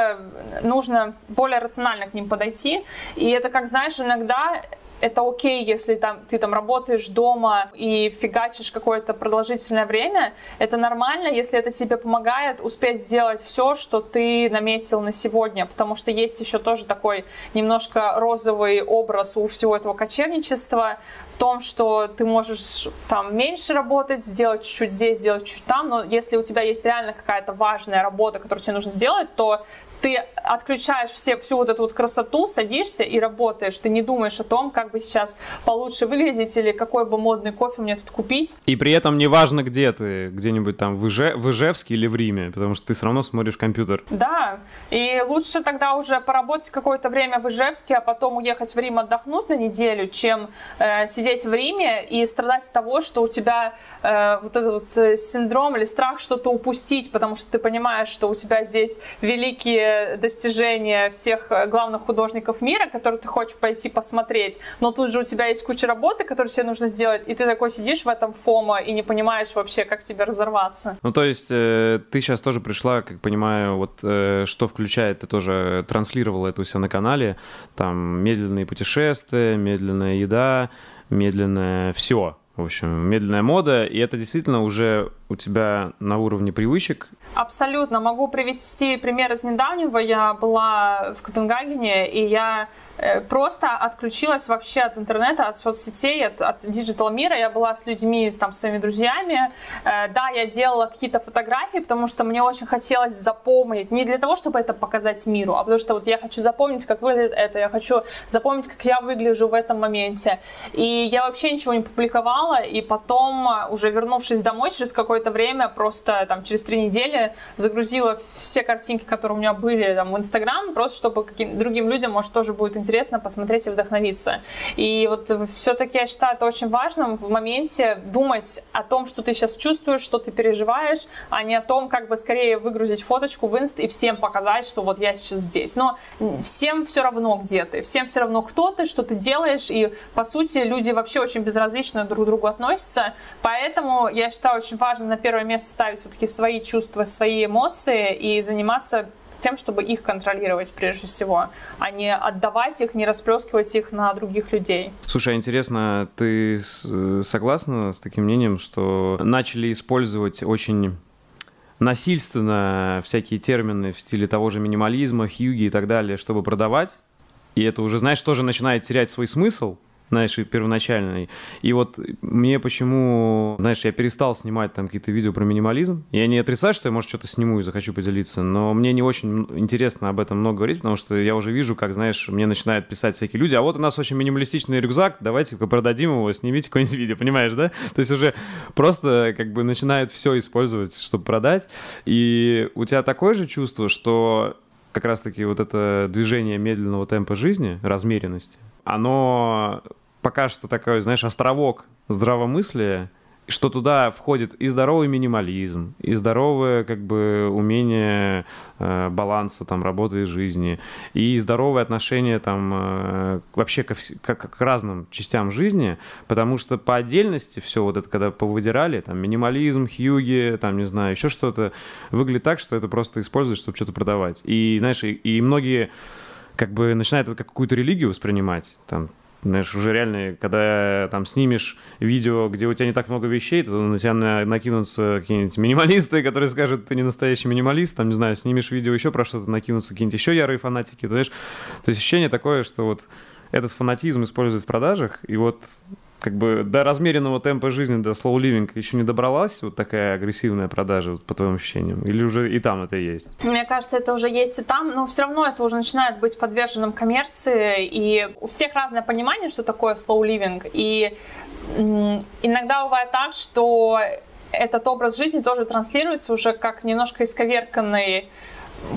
Speaker 2: нужно более рационально к ним подойти. И это, как знаешь, иногда это окей, если там, ты там работаешь дома и фигачишь какое-то продолжительное время. Это нормально, если это тебе помогает успеть сделать все, что ты наметил на сегодня. Потому что есть еще тоже такой немножко розовый образ у всего этого кочевничества в том, что ты можешь там меньше работать, сделать чуть-чуть здесь, сделать чуть там. Но если у тебя есть реально какая-то важная работа, которую тебе нужно сделать, то ты отключаешь все, всю вот эту вот красоту, садишься и работаешь. Ты не думаешь о том, как бы сейчас получше выглядеть или какой бы модный кофе мне тут купить.
Speaker 1: И при этом неважно, где ты, где-нибудь там в, Ije, в Ижевске или в Риме, потому что ты все равно смотришь компьютер.
Speaker 2: Да, и лучше тогда уже поработать какое-то время в Ижевске, а потом уехать в Рим отдохнуть на неделю, чем э, сидеть в Риме и страдать от того, что у тебя э, вот этот вот э, синдром или страх что-то упустить, потому что ты понимаешь, что у тебя здесь великие достижения всех э, главных художников мира, которые ты хочешь пойти посмотреть, но тут же у тебя есть куча работы, которую тебе нужно сделать, и ты такой сидишь в этом фома и не понимаешь вообще, как тебе разорваться.
Speaker 1: Ну, то есть э, ты сейчас тоже пришла, как понимаю, вот э, что включает, ты тоже транслировала это у себя на канале, там медленные путешествия, медленная еда, медленное все, в общем, медленная мода, и это действительно уже у тебя на уровне привычек?
Speaker 2: Абсолютно. Могу привести пример из недавнего. Я была в Копенгагене, и я э, просто отключилась вообще от интернета, от соцсетей, от, от digital мира. Я была с людьми, там, с своими друзьями. Э, да, я делала какие-то фотографии, потому что мне очень хотелось запомнить. Не для того, чтобы это показать миру, а потому что вот я хочу запомнить, как выглядит это. Я хочу запомнить, как я выгляжу в этом моменте. И я вообще ничего не публиковала. И потом, уже вернувшись домой через какой какое-то время, просто там через три недели загрузила все картинки, которые у меня были там в Инстаграм, просто чтобы каким другим людям, может, тоже будет интересно посмотреть и вдохновиться. И вот все-таки я считаю это очень важным в моменте думать о том, что ты сейчас чувствуешь, что ты переживаешь, а не о том, как бы скорее выгрузить фоточку в Инст и всем показать, что вот я сейчас здесь. Но всем все равно, где ты, всем все равно, кто ты, что ты делаешь, и по сути люди вообще очень безразлично друг к другу относятся, поэтому я считаю очень важно на первое место ставить все-таки свои чувства, свои эмоции и заниматься тем, чтобы их контролировать прежде всего, а не отдавать их, не расплескивать их на других людей.
Speaker 1: Слушай, а интересно, ты согласна с таким мнением, что начали использовать очень насильственно всякие термины в стиле того же минимализма, хьюги и так далее, чтобы продавать? И это уже, знаешь, тоже начинает терять свой смысл, знаешь, первоначальный. И вот мне почему, знаешь, я перестал снимать там какие-то видео про минимализм. Я не отрицаю, что я, может, что-то сниму и захочу поделиться, но мне не очень интересно об этом много говорить, потому что я уже вижу, как, знаешь, мне начинают писать всякие люди, а вот у нас очень минималистичный рюкзак, давайте-ка продадим его, снимите какое-нибудь видео, понимаешь, да? То есть уже просто как бы начинают все использовать, чтобы продать. И у тебя такое же чувство, что как раз-таки вот это движение медленного темпа жизни, размеренности, оно пока что такой, знаешь, островок здравомыслия, что туда входит и здоровый минимализм, и здоровое как бы умение э, баланса там работы и жизни, и здоровое отношение там э, вообще ко, к, к разным частям жизни, потому что по отдельности все вот это, когда повыдирали, там минимализм, хьюги, там не знаю, еще что-то, выглядит так, что это просто используют, чтобы что-то продавать. И знаешь, и, и многие как бы начинают это как какую-то религию воспринимать, там знаешь, уже реально, когда там снимешь видео, где у тебя не так много вещей, то на тебя накинутся какие-нибудь минималисты, которые скажут, ты не настоящий минималист, там, не знаю, снимешь видео еще про что-то, накинутся какие-нибудь еще ярые фанатики, то, знаешь, то есть ощущение такое, что вот этот фанатизм используют в продажах, и вот как бы до размеренного темпа жизни, до slow living еще не добралась вот такая агрессивная продажа, вот, по твоим ощущениям? Или уже и там это есть?
Speaker 2: Мне кажется, это уже есть и там, но все равно это уже начинает быть подверженным коммерции, и у всех разное понимание, что такое slow living, и иногда бывает так, что этот образ жизни тоже транслируется уже как немножко исковерканный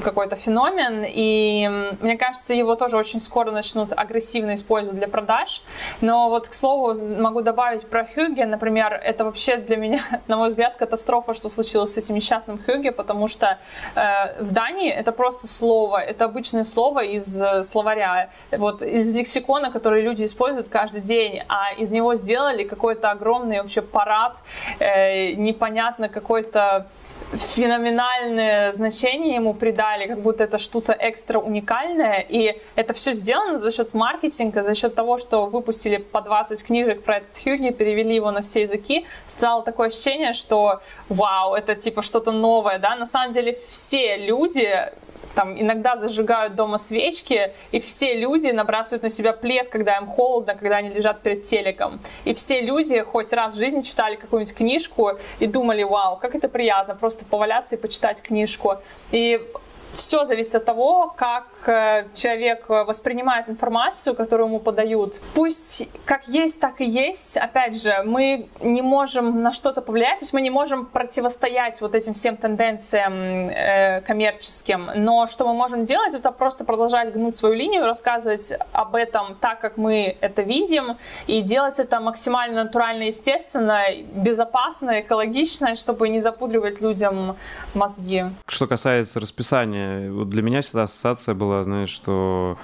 Speaker 2: какой-то феномен, и мне кажется, его тоже очень скоро начнут агрессивно использовать для продаж. Но вот, к слову, могу добавить про Хюге, например, это вообще для меня, на мой взгляд, катастрофа, что случилось с этим несчастным Хюге, потому что э, в Дании это просто слово, это обычное слово из э, словаря, вот из лексикона, который люди используют каждый день, а из него сделали какой-то огромный вообще парад, э, непонятно какой-то феноменальное значение ему придали, как будто это что-то экстра уникальное, и это все сделано за счет маркетинга, за счет того, что выпустили по 20 книжек про этот Хьюги, перевели его на все языки, стало такое ощущение, что вау, это типа что-то новое, да, на самом деле все люди там иногда зажигают дома свечки, и все люди набрасывают на себя плед, когда им холодно, когда они лежат перед телеком. И все люди хоть раз в жизни читали какую-нибудь книжку и думали, вау, как это приятно, просто поваляться и почитать книжку. И все зависит от того, как э, человек воспринимает информацию, которую ему подают. Пусть как есть, так и есть. Опять же, мы не можем на что-то повлиять, то есть мы не можем противостоять вот этим всем тенденциям э, коммерческим. Но что мы можем делать, это просто продолжать гнуть свою линию, рассказывать об этом так, как мы это видим, и делать это максимально натурально, естественно, безопасно, экологично, чтобы не запудривать людям мозги.
Speaker 1: Что касается расписания, вот для меня всегда ассоциация была, знаешь, что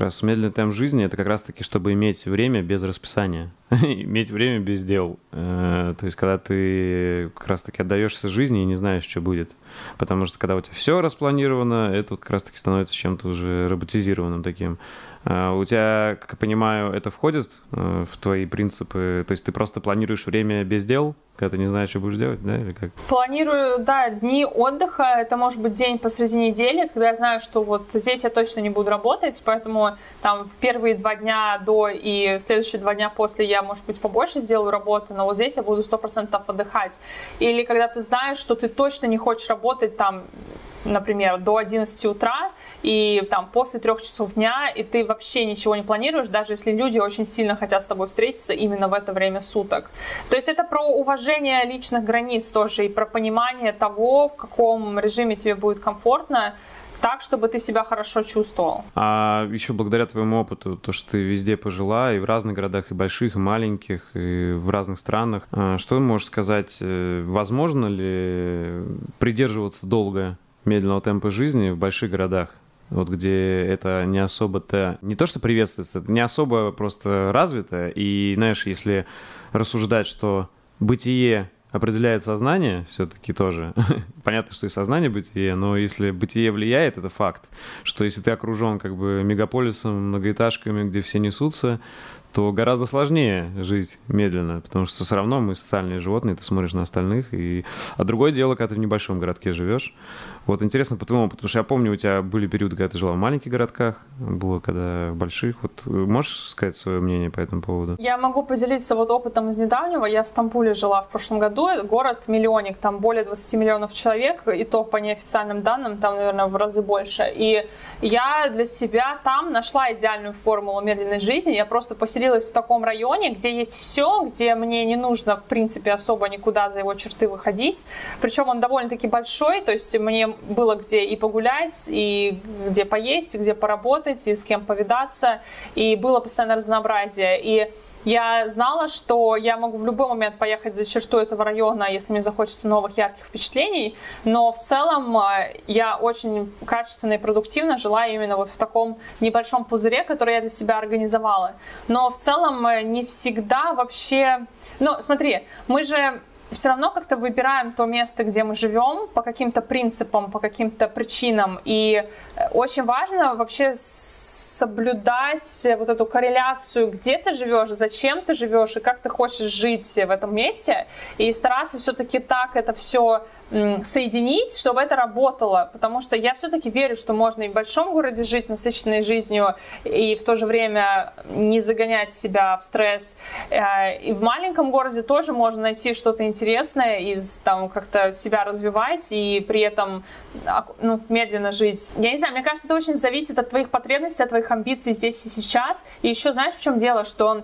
Speaker 1: как раз медленный темп жизни — это как раз-таки, чтобы иметь время без расписания, иметь время без дел. Э, то есть, когда ты как раз-таки отдаешься жизни и не знаешь, что будет. Потому что, когда у тебя все распланировано, это вот как раз-таки становится чем-то уже роботизированным таким. А, у тебя, как я понимаю, это входит э, в твои принципы? То есть ты просто планируешь время без дел, когда ты не знаешь, что будешь делать, да, или как?
Speaker 2: Планирую, да, дни отдыха. Это может быть день посреди недели, когда я знаю, что вот здесь я точно не буду работать, поэтому там в первые два дня до и следующие два дня после я, может быть, побольше сделаю работы, но вот здесь я буду сто процентов отдыхать. Или когда ты знаешь, что ты точно не хочешь работать там например, до 11 утра и там после трех часов дня, и ты вообще ничего не планируешь, даже если люди очень сильно хотят с тобой встретиться именно в это время суток. То есть это про уважение личных границ тоже и про понимание того, в каком режиме тебе будет комфортно, так, чтобы ты себя хорошо чувствовал.
Speaker 1: А еще благодаря твоему опыту, то, что ты везде пожила, и в разных городах, и больших, и маленьких, и в разных странах, а, что можешь сказать, э, возможно ли придерживаться долго медленного темпа жизни в больших городах, вот где это не особо-то, не то что приветствуется, это не особо просто развито, и, знаешь, если рассуждать, что бытие определяет сознание все-таки тоже. Понятно, что и сознание бытие, но если бытие влияет, это факт, что если ты окружен как бы мегаполисом, многоэтажками, где все несутся, то гораздо сложнее жить медленно, потому что все равно мы социальные животные, ты смотришь на остальных. И... А другое дело, когда ты в небольшом городке живешь. Вот интересно по твоему потому что я помню, у тебя были периоды, когда ты жила в маленьких городках, было когда в больших. Вот можешь сказать свое мнение по этому поводу?
Speaker 2: Я могу поделиться вот опытом из недавнего. Я в Стамбуле жила в прошлом году. Город-миллионник, там более 20 миллионов человек, и то по неофициальным данным, там, наверное, в разы больше. И я для себя там нашла идеальную формулу медленной жизни. Я просто поселилась в таком районе, где есть все, где мне не нужно, в принципе, особо никуда за его черты выходить. Причем он довольно-таки большой, то есть мне было где и погулять, и где поесть, и где поработать, и с кем повидаться, и было постоянно разнообразие. И я знала, что я могу в любой момент поехать за черту этого района, если мне захочется новых ярких впечатлений, но в целом э, я очень качественно и продуктивно жила именно вот в таком небольшом пузыре, который я для себя организовала. Но в целом э, не всегда вообще... Ну, смотри, мы же все равно как-то выбираем то место, где мы живем, по каким-то принципам, по каким-то причинам. И э, очень важно вообще соблюдать вот эту корреляцию, где ты живешь, зачем ты живешь и как ты хочешь жить в этом месте. И стараться все-таки так это все соединить, чтобы это работало, потому что я все-таки верю, что можно и в большом городе жить насыщенной жизнью и в то же время не загонять себя в стресс. Э, и в маленьком городе тоже можно найти что-то интересное и там как-то себя развивать и при этом ну, медленно жить. Я не знаю, мне кажется, это очень зависит от твоих потребностей, от твоих амбиций здесь и сейчас. И еще знаешь, в чем дело, что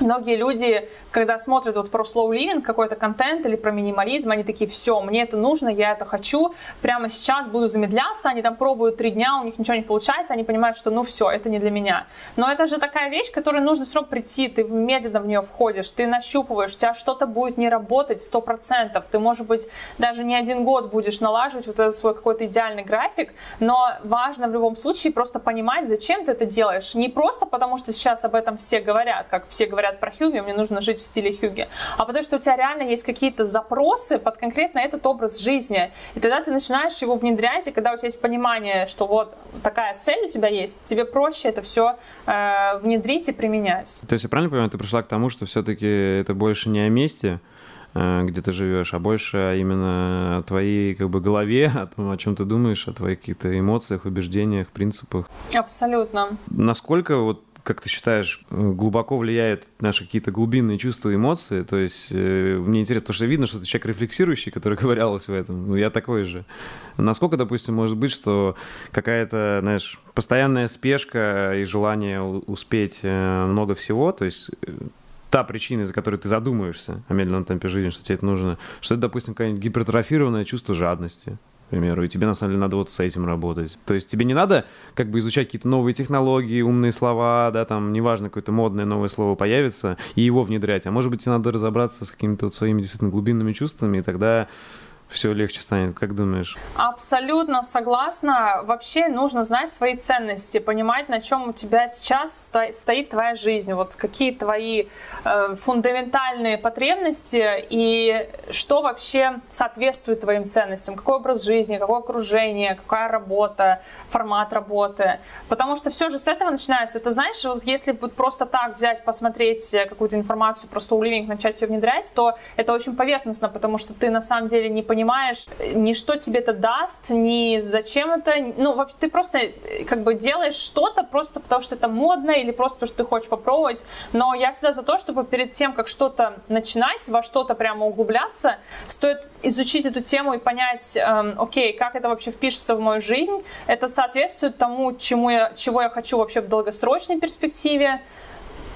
Speaker 2: многие люди когда смотрят вот про slow living, какой-то контент или про минимализм, они такие, все, мне это нужно, я это хочу, прямо сейчас буду замедляться, они там пробуют три дня, у них ничего не получается, они понимают, что ну все, это не для меня. Но это же такая вещь, которой нужно все прийти, ты медленно в нее входишь, ты нащупываешь, у тебя что-то будет не работать сто процентов, ты, может быть, даже не один год будешь налаживать вот этот свой какой-то идеальный график, но важно в любом случае просто понимать, зачем ты это делаешь. Не просто потому, что сейчас об этом все говорят, как все говорят про Хьюги, мне нужно жить в стиле Хьюги, а потому что у тебя реально есть какие-то запросы под конкретно этот образ жизни. И тогда ты начинаешь его внедрять, и когда у тебя есть понимание, что вот такая цель у тебя есть, тебе проще это все э, внедрить и применять.
Speaker 1: То есть я правильно понимаю, ты пришла к тому, что все-таки это больше не о месте, Э, где ты живешь, а больше именно о твоей как бы голове, о том, о чем ты думаешь, о твоих каких-то эмоциях, убеждениях, принципах.
Speaker 2: Абсолютно.
Speaker 1: Насколько вот как ты считаешь, глубоко влияют наши какие-то глубинные чувства эмоции? То есть э, мне интересно, потому что видно, что ты человек рефлексирующий, который ковырялся в этом. Ну, я такой же. Насколько, допустим, может быть, что какая-то, знаешь, постоянная спешка и желание успеть э, много всего, то есть э, та причина, из-за которой ты задумаешься о медленном темпе жизни, что тебе это нужно, что это, допустим, какое-нибудь гипертрофированное чувство жадности, примеру, и тебе на самом деле надо вот с этим работать. То есть тебе не надо как бы изучать какие-то новые технологии, умные слова, да, там, неважно, какое-то модное новое слово появится, и его внедрять, а может быть тебе надо разобраться с какими-то вот своими действительно глубинными чувствами, и тогда все легче станет, как думаешь?
Speaker 2: Абсолютно согласна. Вообще нужно знать свои ценности, понимать, на чем у тебя сейчас стоит твоя жизнь, вот какие твои э, фундаментальные потребности и что вообще соответствует твоим ценностям, какой образ жизни, какое окружение, какая работа, формат работы. Потому что все же с этого начинается. Ты знаешь, вот если вот просто так взять, посмотреть какую-то информацию про Living, начать ее внедрять, то это очень поверхностно, потому что ты на самом деле не понимаешь, понимаешь ни что тебе это даст, ни зачем это. Ну, вообще, ты просто э, как бы делаешь что-то просто потому, что это модно или просто потому, что ты хочешь попробовать. Но я всегда за то, чтобы перед тем, как что-то начинать, во что-то прямо углубляться, стоит изучить эту тему и понять, эм, окей, как это вообще впишется в мою жизнь, это соответствует тому, чему я, чего я хочу вообще в долгосрочной перспективе,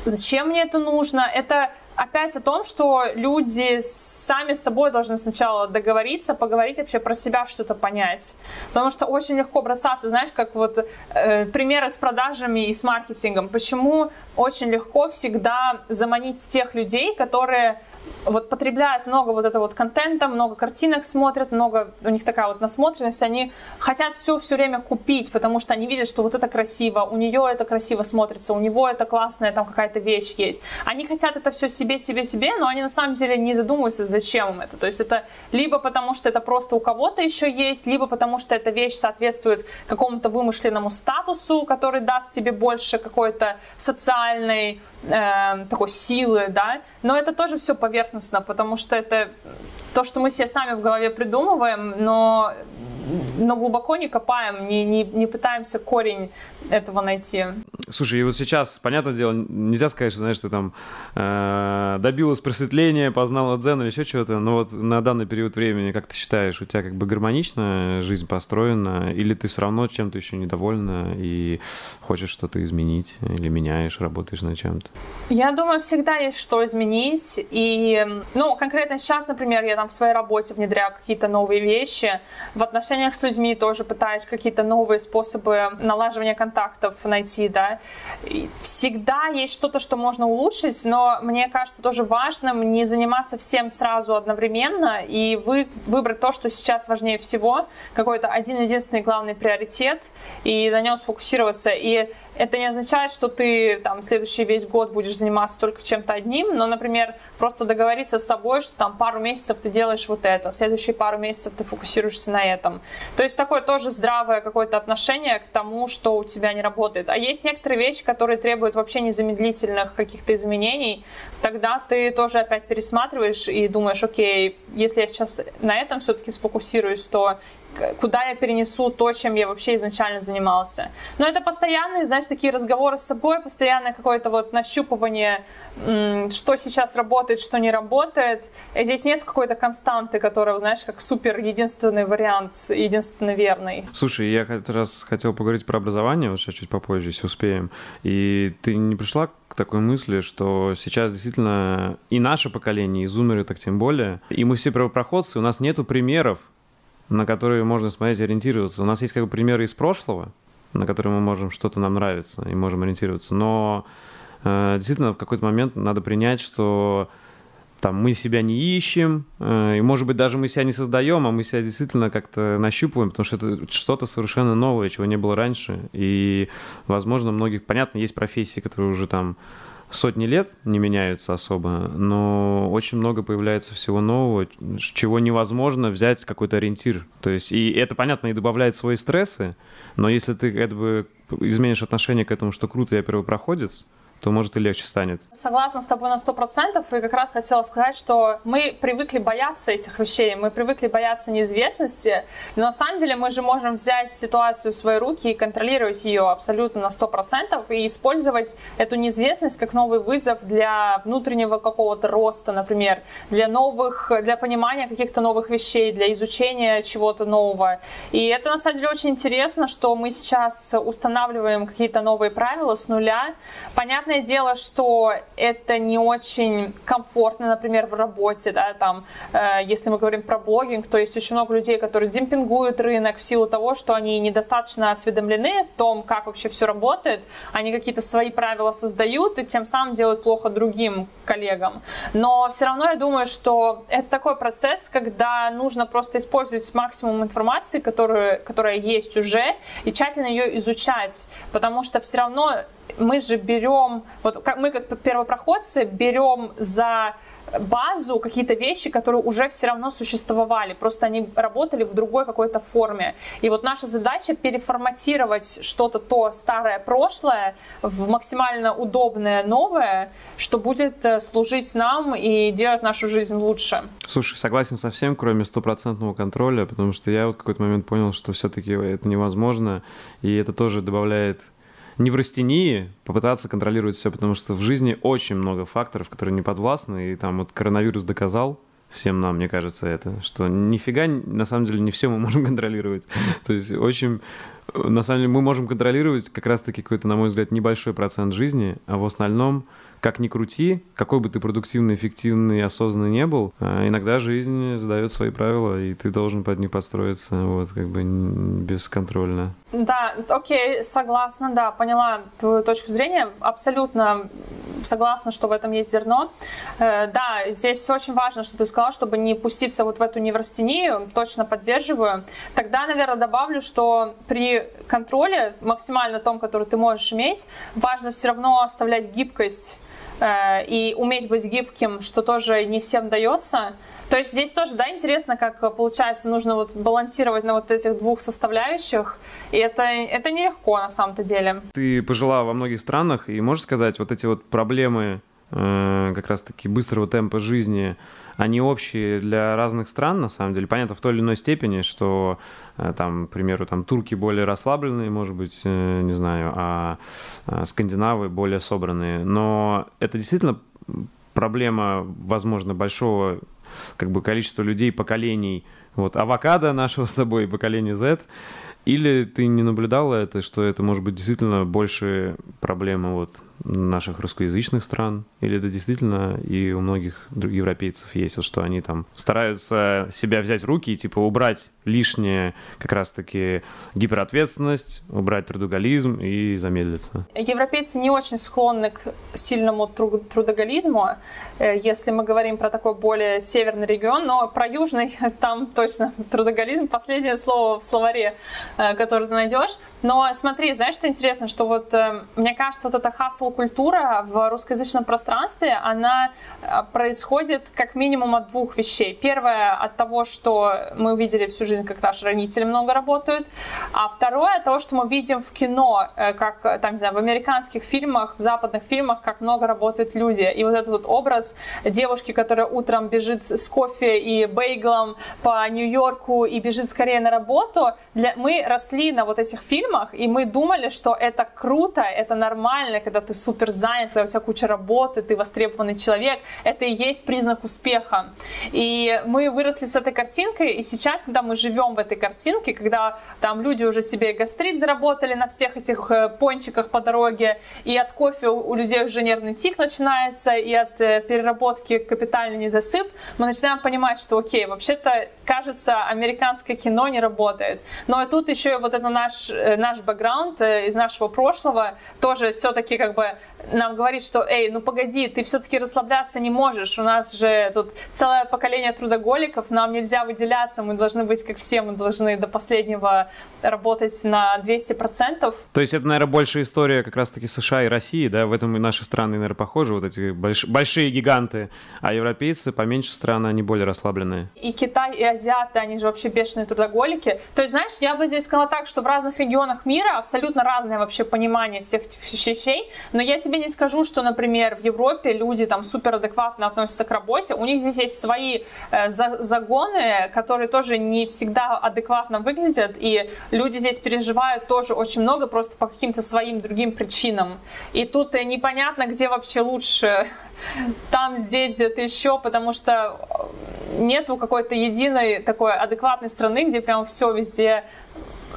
Speaker 2: зачем мне это нужно, это опять о том, что люди сами с собой должны сначала договориться, поговорить вообще про себя, что-то понять. Потому что очень легко бросаться, знаешь, как вот э, примеры с продажами и с маркетингом. Почему очень легко всегда заманить тех людей, которые вот потребляют много вот этого вот контента, много картинок смотрят, много, у них такая вот насмотренность, они хотят все все время купить, потому что они видят, что вот это красиво, у нее это красиво смотрится, у него это классная там какая-то вещь есть. Они хотят это все себе, себе, себе, но они на самом деле не задумываются, зачем им это. То есть это либо потому, что это просто у кого-то еще есть, либо потому, что эта вещь соответствует какому-то вымышленному статусу, который даст тебе больше какой-то социальной э, такой силы, да, но это тоже все поверхностно, потому что это то, что мы себе сами в голове придумываем, но но глубоко не копаем, не, не, не пытаемся корень этого найти.
Speaker 1: Слушай, и вот сейчас, понятное дело, нельзя сказать, что, знаешь, ты там э, добилась просветления, познала дзен или еще чего-то, но вот на данный период времени, как ты считаешь, у тебя как бы гармоничная жизнь построена, или ты все равно чем-то еще недовольна и хочешь что-то изменить, или меняешь, работаешь над чем-то?
Speaker 2: Я думаю, всегда есть что изменить, и, ну, конкретно сейчас, например, я там в своей работе внедряю какие-то новые вещи, в отношениях с людьми тоже пытаюсь какие-то новые способы налаживания контактов найти, да, всегда есть что-то, что можно улучшить, но мне кажется тоже важным не заниматься всем сразу одновременно и вы, выбрать то, что сейчас важнее всего, какой-то один единственный главный приоритет, и на нем сфокусироваться. И это не означает, что ты там следующий весь год будешь заниматься только чем-то одним, но, например, просто договориться с собой, что там пару месяцев ты делаешь вот это, следующие пару месяцев ты фокусируешься на этом. То есть такое тоже здравое какое-то отношение к тому, что у тебя не работает. А есть некоторые вещи, которые требуют вообще незамедлительных каких-то изменений, тогда ты тоже опять пересматриваешь и думаешь, окей, если я сейчас на этом все-таки сфокусируюсь, то куда я перенесу то, чем я вообще изначально занимался. Но это постоянные, знаешь, такие разговоры с собой, постоянное какое-то вот нащупывание, что сейчас работает, что не работает. И здесь нет какой-то константы, которая, знаешь, как супер единственный вариант, единственный верный.
Speaker 1: Слушай, я как раз хотел поговорить про образование, вот сейчас чуть попозже, если успеем. И ты не пришла к такой мысли, что сейчас действительно и наше поколение, и зумеры так тем более, и мы все правопроходцы, у нас нету примеров на которые можно смотреть и ориентироваться. У нас есть как бы примеры из прошлого, на которые мы можем что-то нам нравится и можем ориентироваться. Но э, действительно в какой-то момент надо принять, что там мы себя не ищем, э, и может быть даже мы себя не создаем, а мы себя действительно как-то нащупываем, потому что это что-то совершенно новое, чего не было раньше. И, возможно, многих, понятно, есть профессии, которые уже там сотни лет не меняются особо, но очень много появляется всего нового, чего невозможно взять какой-то ориентир. То есть, и это, понятно, и добавляет свои стрессы, но если ты как бы изменишь отношение к этому, что круто, я первопроходец, то, может, и легче станет.
Speaker 2: Согласна с тобой на сто процентов, и как раз хотела сказать, что мы привыкли бояться этих вещей, мы привыкли бояться неизвестности, но на самом деле мы же можем взять ситуацию в свои руки и контролировать ее абсолютно на сто процентов и использовать эту неизвестность как новый вызов для внутреннего какого-то роста, например, для новых, для понимания каких-то новых вещей, для изучения чего-то нового. И это на самом деле очень интересно, что мы сейчас устанавливаем какие-то новые правила с нуля. Понятное дело, что это не очень комфортно, например, в работе, да, там, э, если мы говорим про блогинг, то есть очень много людей, которые демпингуют рынок в силу того, что они недостаточно осведомлены в том, как вообще все работает, они какие-то свои правила создают и тем самым делают плохо другим коллегам. Но все равно я думаю, что это такой процесс, когда нужно просто использовать максимум информации, которую, которая есть уже, и тщательно ее изучать, потому что все равно мы же берем, вот мы как первопроходцы берем за базу какие-то вещи, которые уже все равно существовали, просто они работали в другой какой-то форме. И вот наша задача переформатировать что-то то старое прошлое в максимально удобное новое, что будет э, служить нам и делать нашу жизнь лучше.
Speaker 1: Слушай, согласен со всем, кроме стопроцентного контроля, потому что я вот в какой-то момент понял, что все-таки это невозможно, и это тоже добавляет неврастении попытаться контролировать все, потому что в жизни очень много факторов, которые не подвластны, и там вот коронавирус доказал, всем нам, мне кажется, это, что нифига, на самом деле, не все мы можем контролировать. То есть очень, на самом деле, мы можем контролировать как раз-таки какой-то, на мой взгляд, небольшой процент жизни, а в основном как ни крути, какой бы ты продуктивный, эффективный, осознанный не был, а иногда жизнь задает свои правила, и ты должен под них подстроиться, вот, как бы бесконтрольно.
Speaker 2: Да, окей, согласна, да, поняла твою точку зрения, абсолютно согласна, что в этом есть зерно. Э, да, здесь очень важно, что ты сказала, чтобы не пуститься вот в эту неврастению, точно поддерживаю. Тогда, наверное, добавлю, что при контроле, максимально том, который ты можешь иметь, важно все равно оставлять гибкость Э, и уметь быть гибким, что тоже не всем дается. То есть здесь тоже, да, интересно, как получается, нужно вот балансировать на вот этих двух составляющих, и это, это нелегко на самом-то деле.
Speaker 1: Ты пожила во многих странах, и можешь сказать, вот эти вот проблемы э, как раз-таки быстрого темпа жизни, они общие для разных стран, на самом деле. Понятно, в той или иной степени, что э, там, к примеру, там турки более расслабленные, может быть, э, не знаю, а, а скандинавы более собранные. Но это действительно проблема, возможно, большого как бы количества людей, поколений. Вот авокадо нашего с тобой, поколение Z, или ты не наблюдала это, что это может быть действительно больше проблема вот наших русскоязычных стран? Или это действительно и у многих европейцев есть, вот что они там стараются себя взять в руки и типа убрать лишнее как раз-таки гиперответственность, убрать трудоголизм и замедлиться?
Speaker 2: Европейцы не очень склонны к сильному трудоголизму, э, если мы говорим про такой более северный регион, но про южный там точно трудоголизм последнее слово в словаре, который ты найдешь. Но смотри, знаешь, что интересно, что вот э, мне кажется, вот эта хасл-культура в русскоязычном пространстве, она происходит как минимум от двух вещей. Первое от того, что мы видели всю жизнь как наши родители много работают. А второе, то, что мы видим в кино, э, как э, там, не знаю, в американских фильмах, в западных фильмах, как много работают люди. И вот этот вот образ девушки, которая утром бежит с кофе и бейглом по Нью-Йорку и бежит скорее на работу, для... мы росли на вот этих фильмах, и мы думали, что это круто, это нормально, когда ты супер занят, когда у тебя куча работы, ты востребованный человек, это и есть признак успеха. И мы выросли с этой картинкой, и сейчас, когда мы живем в этой картинке, когда там люди уже себе гастрит заработали на всех этих э, пончиках по дороге, и от кофе у людей уже нервный тик начинается, и от э, переработки капитальный недосып, мы начинаем понимать, что окей, вообще-то, кажется, американское кино не работает. Но и тут еще вот это наш, э, наш бэкграунд из нашего прошлого тоже все-таки как бы нам говорит, что эй, ну погоди, ты все-таки расслабляться не можешь, у нас же тут целое поколение трудоголиков, нам нельзя выделяться, мы должны быть как все, мы должны до последнего работать на 200%.
Speaker 1: То есть это, наверное, больше история как раз-таки США и России, да, в этом и наши страны, наверное, похожи, вот эти больш... большие гиганты, а европейцы поменьше страны, они более расслабленные.
Speaker 2: И Китай, и азиаты, они же вообще бешеные трудоголики. То есть, знаешь, я бы здесь сказала так, что в разных регионах мира абсолютно разное вообще понимание всех этих вещей, но я тебе не скажу, что, например, в Европе люди там супер адекватно относятся к работе, у них здесь есть свои э, за, загоны, которые тоже не всегда адекватно выглядят, и люди здесь переживают тоже очень много просто по каким-то своим другим причинам. И тут э, непонятно, где вообще лучше там, здесь, где-то еще, потому что нету какой-то единой такой адекватной страны, где прям все везде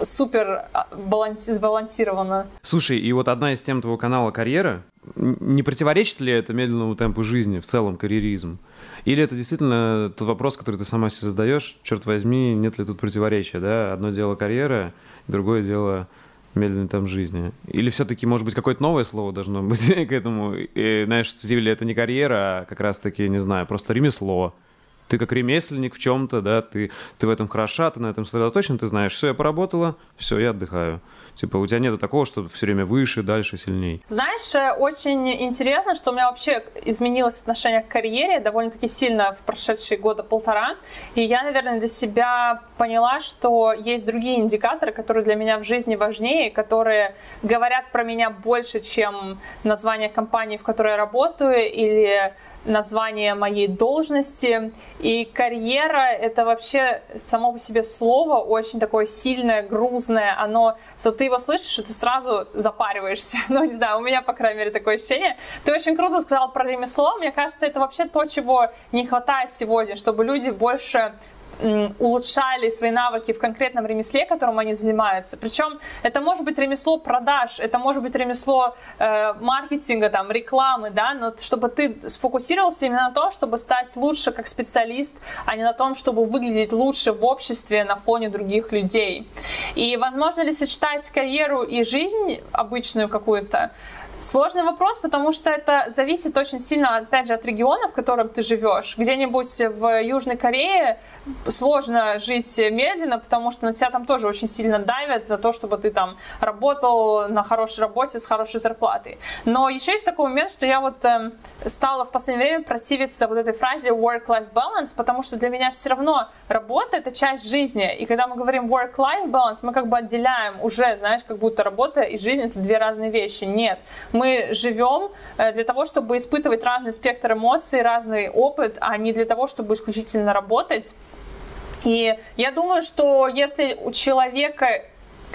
Speaker 2: супер а, баланси- сбалансировано.
Speaker 1: Слушай, и вот одна из тем твоего канала «Карьера», не противоречит ли это медленному темпу жизни, в целом карьеризм? Или это действительно тот вопрос, который ты сама себе задаешь, черт возьми, нет ли тут противоречия, да? Одно дело карьера, другое дело медленный темп жизни? Или все-таки, может быть, какое-то новое слово должно быть к этому? И, знаешь, или это не карьера, а как раз-таки, не знаю, просто ремесло, ты как ремесленник в чем-то, да, ты, ты в этом хороша, ты на этом сосредоточен, ты знаешь, все, я поработала, все, я отдыхаю. Типа у тебя нет такого, что все время выше, дальше, сильней.
Speaker 2: Знаешь, э, очень интересно, что у меня вообще изменилось отношение к карьере довольно-таки сильно в прошедшие года полтора. И я, наверное, для себя поняла, что есть другие индикаторы, которые для меня в жизни важнее, которые говорят про меня больше, чем название компании, в которой я работаю, или название моей должности. И карьера — это вообще само по себе слово очень такое сильное, грузное. Оно, что ты его слышишь, и ты сразу запариваешься. Ну, не знаю, у меня, по крайней мере, такое ощущение. Ты очень круто сказал про ремесло. Мне кажется, это вообще то, чего не хватает сегодня, чтобы люди больше улучшали свои навыки в конкретном ремесле, которым они занимаются. Причем это может быть ремесло продаж, это может быть ремесло э, маркетинга, там, рекламы, да, но чтобы ты сфокусировался именно на том, чтобы стать лучше как специалист, а не на том, чтобы выглядеть лучше в обществе на фоне других людей. И возможно ли сочетать карьеру и жизнь обычную какую-то? Сложный вопрос, потому что это зависит очень сильно, опять же, от региона, в котором ты живешь. Где-нибудь в Южной Корее сложно жить медленно, потому что на тебя там тоже очень сильно давят за то, чтобы ты там работал на хорошей работе с хорошей зарплатой. Но еще есть такой момент, что я вот э, стала в последнее время противиться вот этой фразе work-life balance, потому что для меня все равно работа — это часть жизни. И когда мы говорим work-life balance, мы как бы отделяем уже, знаешь, как будто работа и жизнь — это две разные вещи. Нет мы живем э, для того, чтобы испытывать разный спектр эмоций, разный опыт, а не для того, чтобы исключительно работать. И я думаю, что если у человека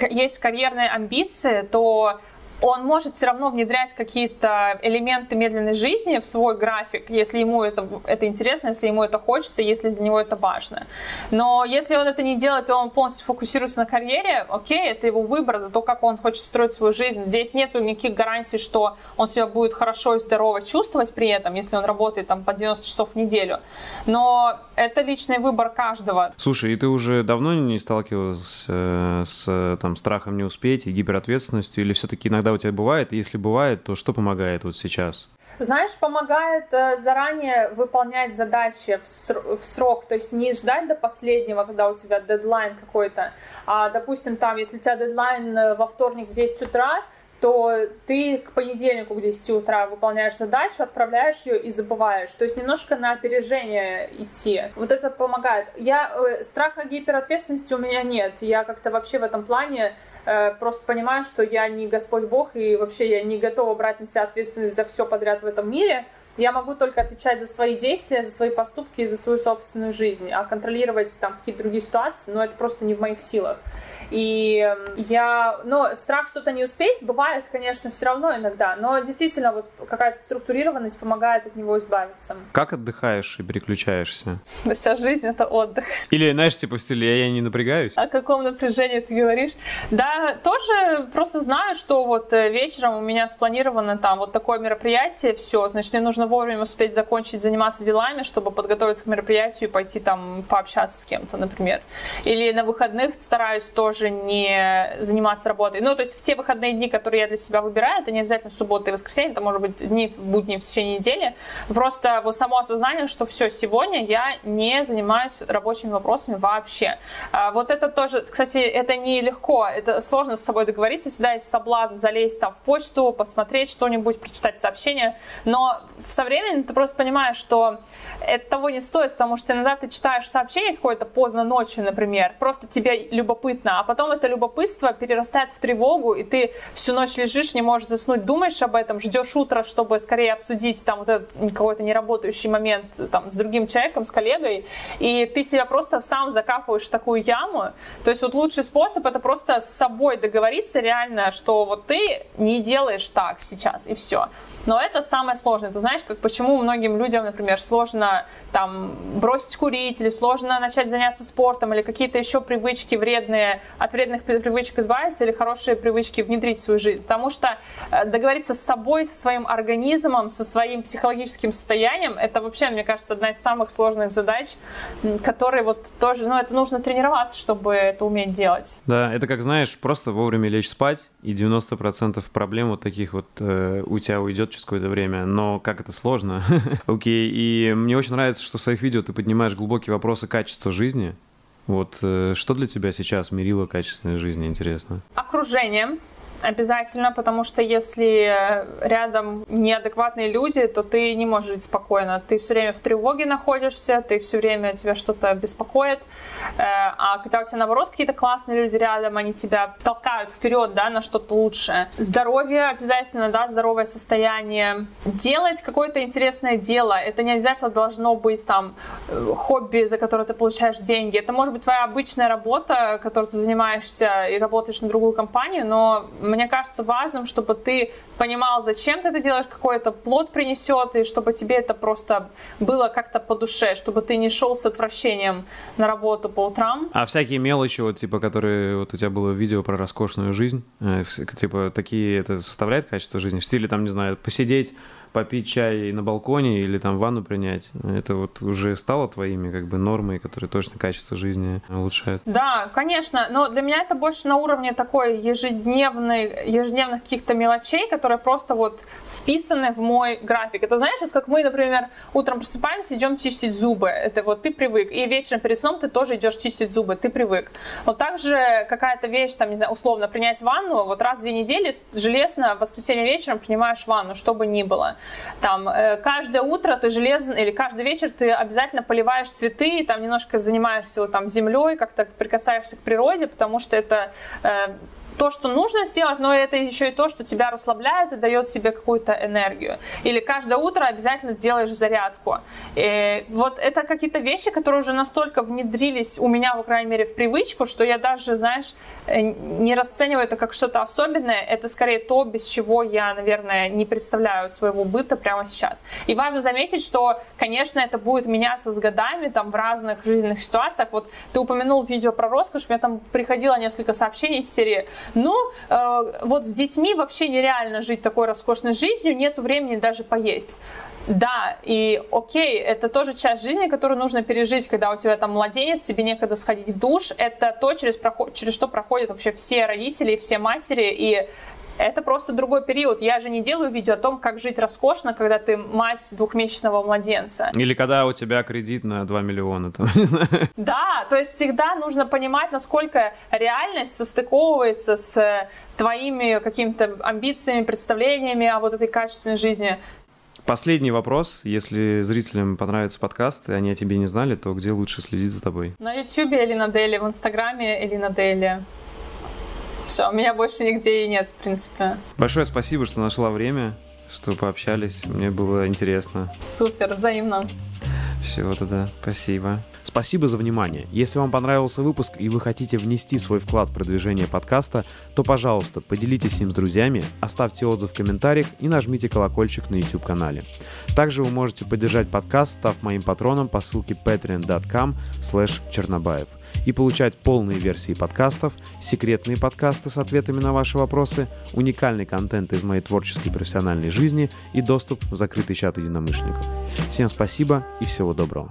Speaker 2: есть карьерные амбиции, то он может все равно внедрять какие-то элементы медленной жизни в свой график, если ему это, это интересно, если ему это хочется, если для него это важно. Но если он это не делает, и он полностью фокусируется на карьере, окей, это его выбор, это то, как он хочет строить свою жизнь. Здесь нет никаких гарантий, что он себя будет хорошо и здорово чувствовать при этом, если он работает там по 90 часов в неделю. Но это личный выбор каждого.
Speaker 1: Слушай, и ты уже давно не сталкивалась э, с там, страхом не успеть и гиперответственностью, или все-таки иногда у тебя бывает? Если бывает, то что помогает вот сейчас?
Speaker 2: Знаешь, помогает э, заранее выполнять задачи в срок, то есть не ждать до последнего, когда у тебя дедлайн какой-то, а, допустим, там, если у тебя дедлайн э, во вторник в 10 утра, то ты к понедельнику к 10 утра выполняешь задачу, отправляешь ее и забываешь. То есть немножко на опережение идти. Вот это помогает. Я, э, страха гиперответственности у меня нет. Я как-то вообще в этом плане просто понимаю, что я не Господь Бог, и вообще я не готова брать на себя ответственность за все подряд в этом мире. Я могу только отвечать за свои действия, за свои поступки и за свою собственную жизнь, а контролировать там какие-то другие ситуации, ну, это просто не в моих силах. И я, но страх что-то не успеть бывает, конечно, все равно иногда, но действительно вот какая-то структурированность помогает от него избавиться.
Speaker 1: Как отдыхаешь и переключаешься?
Speaker 2: Вся жизнь — это отдых.
Speaker 1: Или, знаешь, типа в стиле «я не напрягаюсь»?
Speaker 2: О каком напряжении ты говоришь? Да, тоже просто знаю, что вот э, вечером у меня спланировано там вот такое мероприятие, все, значит, мне нужно вовремя успеть закончить заниматься делами, чтобы подготовиться к мероприятию и пойти там пообщаться с кем-то, например. Или на выходных стараюсь тоже тоже не заниматься работой. Ну, то есть в те выходные дни, которые я для себя выбираю, это не обязательно суббота и воскресенье, это может быть дни будни в течение недели. Просто вот само осознание, что все, сегодня я не занимаюсь рабочими вопросами вообще. А вот это тоже, кстати, это не легко, это сложно с собой договориться, всегда есть соблазн залезть там в почту, посмотреть что-нибудь, прочитать сообщение, но со временем ты просто понимаешь, что это того не стоит, потому что иногда ты читаешь сообщение какое-то поздно ночью, например, просто тебе любопытно, а потом это любопытство перерастает в тревогу, и ты всю ночь лежишь, не можешь заснуть, думаешь об этом, ждешь утра, чтобы скорее обсудить там вот этот какой-то неработающий момент там с другим человеком, с коллегой, и ты себя просто сам закапываешь в такую яму. То есть вот лучший способ это просто с собой договориться реально, что вот ты не делаешь так сейчас, и все. Но это самое сложное. Ты знаешь, как почему многим людям, например, сложно там бросить курить, или сложно начать заняться спортом, или какие-то еще привычки вредные, от вредных привычек избавиться, или хорошие привычки внедрить в свою жизнь. Потому что э, договориться с собой, со своим организмом, со своим психологическим состоянием, это вообще, мне кажется, одна из самых сложных задач, которые вот тоже, ну, это нужно тренироваться, чтобы это уметь делать.
Speaker 1: Да, это как, знаешь, просто вовремя лечь спать, и 90% проблем вот таких вот э, у тебя уйдет через какое-то время, но как это сложно. Окей, okay. и мне очень нравится, что в своих видео ты поднимаешь глубокие вопросы качества жизни. Вот э, что для тебя сейчас мерило качественной жизни, интересно?
Speaker 2: Окружение обязательно, потому что если рядом неадекватные люди, то ты не можешь жить спокойно. Ты все время в тревоге находишься, ты все время тебя что-то беспокоит. Э, а когда у тебя наоборот какие-то классные люди рядом, они тебя толкают вперед, да, на что-то лучшее. Здоровье обязательно, да, здоровое состояние. Делать какое-то интересное дело. Это не обязательно должно быть там хобби, за которое ты получаешь деньги. Это может быть твоя обычная работа, которой ты занимаешься и работаешь на другую компанию, но мне кажется важным, чтобы ты понимал, зачем ты это делаешь, какой это плод принесет, и чтобы тебе это просто было как-то по душе, чтобы ты не шел с отвращением на работу по утрам.
Speaker 1: А всякие мелочи, вот типа, которые вот у тебя было видео про роскошную жизнь, э, типа, такие это составляет качество жизни? В стиле, там, не знаю, посидеть попить чай на балконе или там ванну принять, это вот уже стало твоими как бы нормой, которые точно качество жизни улучшают?
Speaker 2: Да, конечно, но для меня это больше на уровне такой ежедневной, ежедневных каких-то мелочей, которые просто вот вписаны в мой график. Это знаешь, вот как мы, например, утром просыпаемся, идем чистить зубы, это вот ты привык, и вечером перед сном ты тоже идешь чистить зубы, ты привык. Вот также какая-то вещь, там, не знаю, условно, принять ванну, вот раз в две недели железно в воскресенье вечером принимаешь ванну, что бы ни было. Там э, каждое утро ты железно или каждый вечер ты обязательно поливаешь цветы, там немножко занимаешься вот, там землей, как-то прикасаешься к природе, потому что это э, то, что нужно сделать, но это еще и то, что тебя расслабляет и дает тебе какую-то энергию. Или каждое утро обязательно делаешь зарядку. И вот это какие-то вещи, которые уже настолько внедрились у меня, по крайней мере, в привычку, что я даже, знаешь, э, не расцениваю это как что-то особенное. Это скорее то, без чего я, наверное, не представляю своего быта прямо сейчас. И важно заметить, что, конечно, это будет меняться с годами, там, в разных жизненных ситуациях. Вот ты упомянул видео про роскошь, мне там приходило несколько сообщений из серии ну, э, вот с детьми вообще нереально жить такой роскошной жизнью, нет времени даже поесть. Да, и окей, это тоже часть жизни, которую нужно пережить, когда у тебя там младенец, тебе некогда сходить в душ. Это то, через, через что проходят вообще все родители, все матери, и это просто другой период. Я же не делаю видео о том, как жить роскошно, когда ты мать двухмесячного младенца.
Speaker 1: Или когда у тебя кредит на 2 миллиона. Там,
Speaker 2: Да, то есть всегда нужно понимать, насколько реальность состыковывается с твоими какими-то амбициями, представлениями о вот этой качественной жизни.
Speaker 1: Последний вопрос. Если зрителям понравится подкаст, и они о тебе не знали, то где лучше следить за тобой?
Speaker 2: На YouTube или на Дели, в Инстаграме или на Дели. Все, меня больше нигде и нет, в принципе.
Speaker 1: Большое спасибо, что нашла время, что пообщались. Мне было интересно.
Speaker 2: Супер, взаимно.
Speaker 1: Все, тогда спасибо. Спасибо за внимание. Если вам понравился выпуск и вы хотите внести свой вклад в продвижение подкаста, то, пожалуйста, поделитесь им с друзьями, оставьте отзыв в комментариях и нажмите колокольчик на YouTube-канале. Также вы можете поддержать подкаст, став моим патроном по ссылке patreon.com чернобаев и получать полные версии подкастов, секретные подкасты с ответами на ваши вопросы, уникальный контент из моей творческой профессиональной жизни и доступ в закрытый чат единомышленников. Всем спасибо и всего доброго.